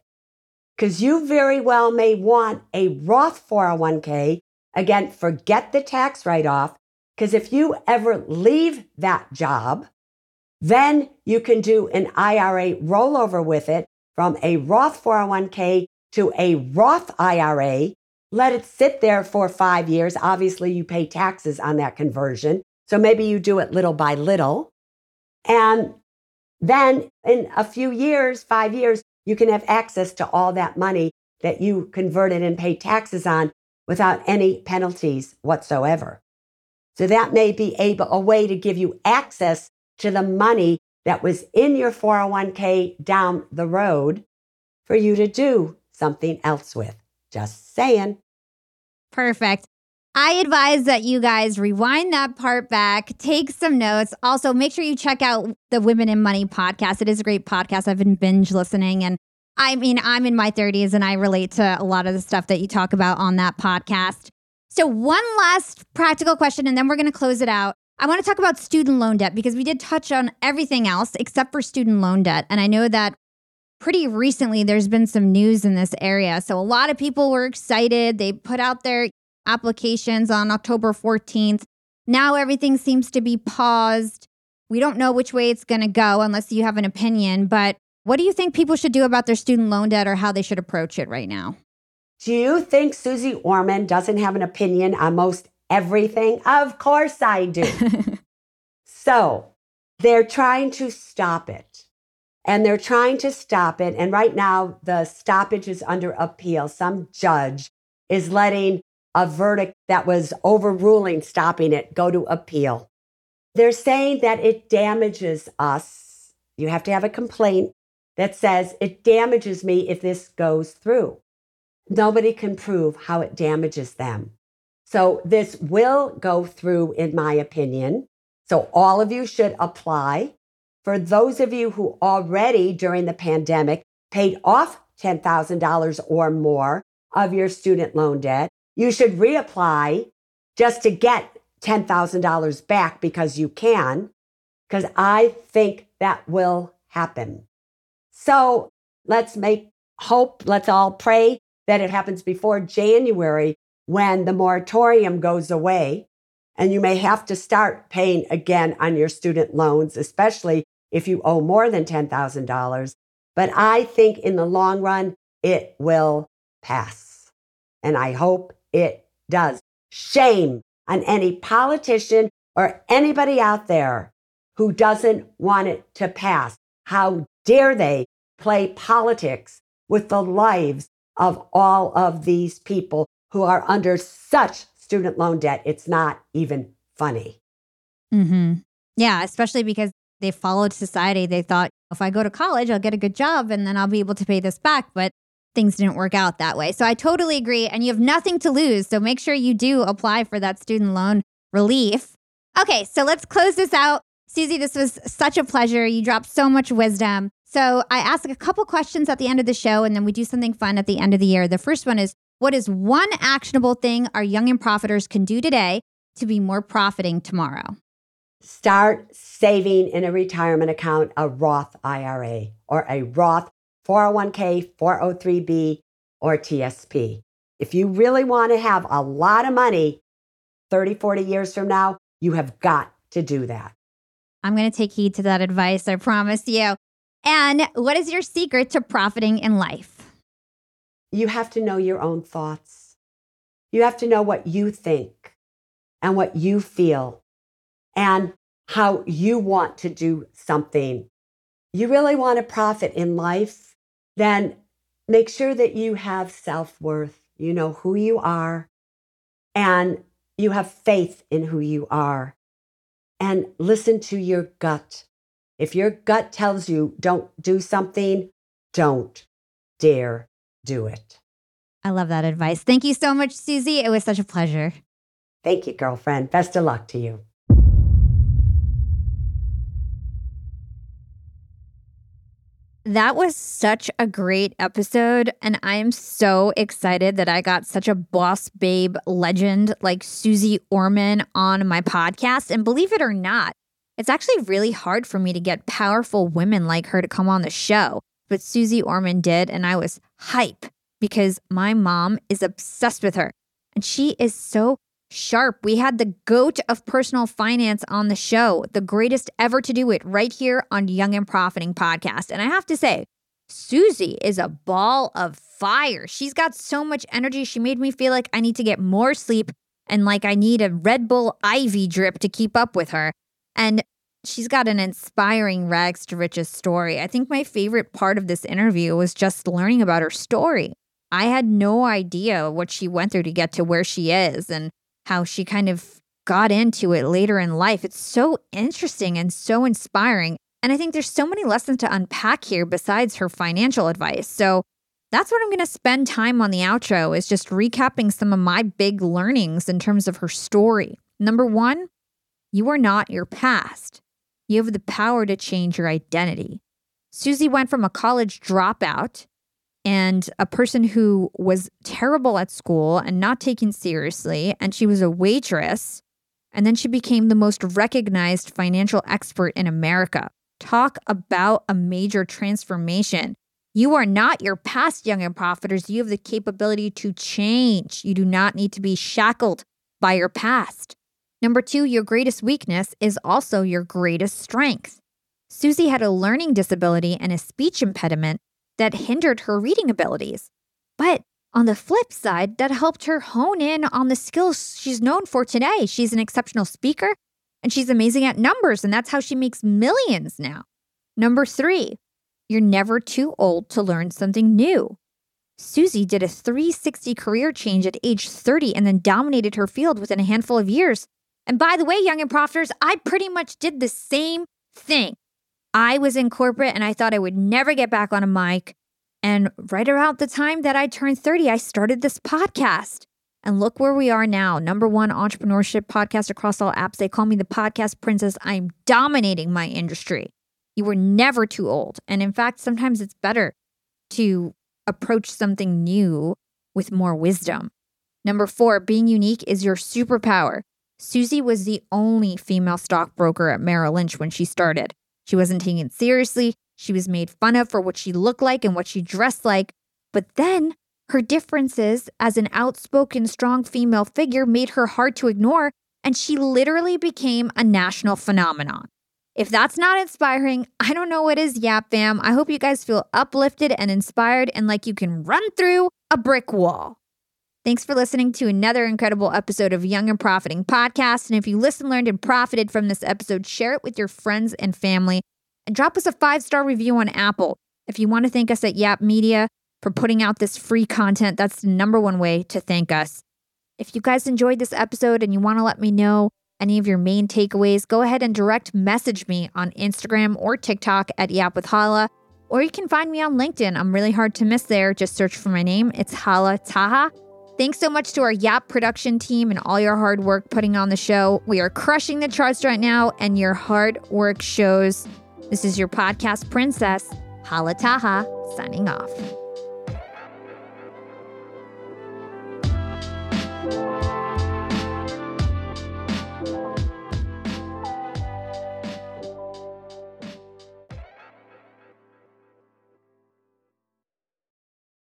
Because you very well may want a Roth 401k. Again, forget the tax write off. Because if you ever leave that job, then you can do an IRA rollover with it from a Roth 401k to a Roth IRA. Let it sit there for five years. Obviously, you pay taxes on that conversion. So maybe you do it little by little. And then in a few years, five years, you can have access to all that money that you converted and paid taxes on without any penalties whatsoever. So that may be able, a way to give you access to the money that was in your 401k down the road for you to do something else with. Just saying. Perfect. I advise that you guys rewind that part back, take some notes. Also, make sure you check out the Women in Money podcast. It is a great podcast. I've been binge listening. And I mean, I'm in my 30s and I relate to a lot of the stuff that you talk about on that podcast. So, one last practical question, and then we're going to close it out. I want to talk about student loan debt because we did touch on everything else except for student loan debt. And I know that pretty recently there's been some news in this area. So, a lot of people were excited. They put out their applications on October 14th. Now everything seems to be paused. We don't know which way it's going to go unless you have an opinion. But what do you think people should do about their student loan debt or how they should approach it right now? Do you think Suze Orman doesn't have an opinion on most everything? Of course I do. so they're trying to stop it. And they're trying to stop it. And right now, the stoppage is under appeal. Some judge is letting a verdict that was overruling stopping it go to appeal. They're saying that it damages us. You have to have a complaint that says it damages me if this goes through. Nobody can prove how it damages them. So this will go through, in my opinion. So all of you should apply. For those of you who already during the pandemic paid off $10,000 or more of your student loan debt, you should reapply just to get $10,000 back because you can, because I think that will happen. So let's make hope, let's all pray that it happens before January when the moratorium goes away. And you may have to start paying again on your student loans, especially if you owe more than $10,000. But I think in the long run, it will pass. And I hope it does. Shame on any politician or anybody out there who doesn't want it to pass. How dare they play politics with the lives of all of these people who are under such student loan debt? It's not even funny. Mm-hmm. Yeah, especially because they followed society. They thought if I go to college, I'll get a good job and then I'll be able to pay this back. But things didn't work out that way. So I totally agree. And you have nothing to lose. So make sure you do apply for that student loan relief. Okay, so let's close this out. Suze, this was such a pleasure. You dropped so much wisdom. So I ask a couple questions at the end of the show, and then we do something fun at the end of the year. The first one is What is one actionable thing our young and profiters can do today to be more profiting tomorrow? Start saving in a retirement account, a Roth IRA or a Roth 401k, 403b, or TSP. If you really want to have a lot of money 30, 40 years from now, you have got to do that. I'm going to take heed to that advice, I promise you. And what is your secret to profiting in life? You have to know your own thoughts. You have to know what you think and what you feel and how you want to do something. You really want to profit in life then make sure that you have self worth. You know who you are and you have faith in who you are. And listen to your gut. If your gut tells you don't do something, don't dare do it. I love that advice. Thank you so much, Suze. It was such a pleasure. Thank you, girlfriend. Best of luck to you. That was such a great episode. And I am so excited that I got such a boss babe legend like Suze Orman on my podcast. And believe it or not, it's actually really hard for me to get powerful women like her to come on the show. But Suze Orman did. And I was hype because my mom is obsessed with her. And she is so Sharp. We had the goat of personal finance on the show, the greatest ever to do it, right here on Young and Profiting Podcast. And I have to say, Suze is a ball of fire. She's got so much energy. She made me feel like I need to get more sleep and like I need a Red Bull IV drip to keep up with her. And she's got an inspiring rags to riches story. I think my favorite part of this interview was just learning about her story. I had no idea what she went through to get to where she is. And how she kind of got into it later in life. It's so interesting and so inspiring. And I think there's so many lessons to unpack here besides her financial advice. So that's what I'm going to spend time on the outro is just recapping some of my big learnings in terms of her story. Number 1, you are not your past. You have the power to change your identity. Suze went from a college dropout and a person who was terrible at school and not taken seriously. And she was a waitress. And then she became the most recognized financial expert in America. Talk about a major transformation. You are not your past young and profiters. You have the capability to change. You do not need to be shackled by your past. Number two, your greatest weakness is also your greatest strength. Suze had a learning disability and a speech impediment that hindered her reading abilities. But On the flip side, that helped her hone in on the skills she's known for today. She's an exceptional speaker and she's amazing at numbers, and that's how she makes millions now. Number three, you're never too old to learn something new. Suze did a 360 career change at age 30 and then dominated her field within a handful of years. And by the way, young and profiters, I pretty much did the same thing. I was in corporate and I thought I would never get back on a mic. And right around the time that I turned 30, I started this podcast. And look where we are now. Number one entrepreneurship podcast across all apps. They call me the podcast princess. I'm dominating my industry. You were never too old. And in fact, sometimes it's better to approach something new with more wisdom. Number four, being unique is your superpower. Suze was the only female stockbroker at Merrill Lynch when she started. She wasn't taken seriously. She was made fun of for what she looked like and what she dressed like. But then her differences as an outspoken, strong female figure made her hard to ignore, and she literally became a national phenomenon. If that's not inspiring, I don't know what is, Yap Fam. I hope you guys feel uplifted and inspired and like you can run through a brick wall. Thanks for listening to another incredible episode of Young and Profiting Podcast. And if you listened, learned, and profited from this episode, share it with your friends and family and drop us a five star review on Apple. If you want to thank us at Yap Media for putting out this free content, that's the number one way to thank us. If you guys enjoyed this episode and you want to let me know, any of your main takeaways, go ahead and direct message me on Instagram or TikTok at Yap with Hala, or you can find me on LinkedIn. I'm really hard to miss there. Just search for my name. It's Hala Taha. Thanks so much to our Yap production team and all your hard work putting on the show. We are crushing the charts right now, and your hard work shows. This is your podcast princess, Hala Taha, signing off.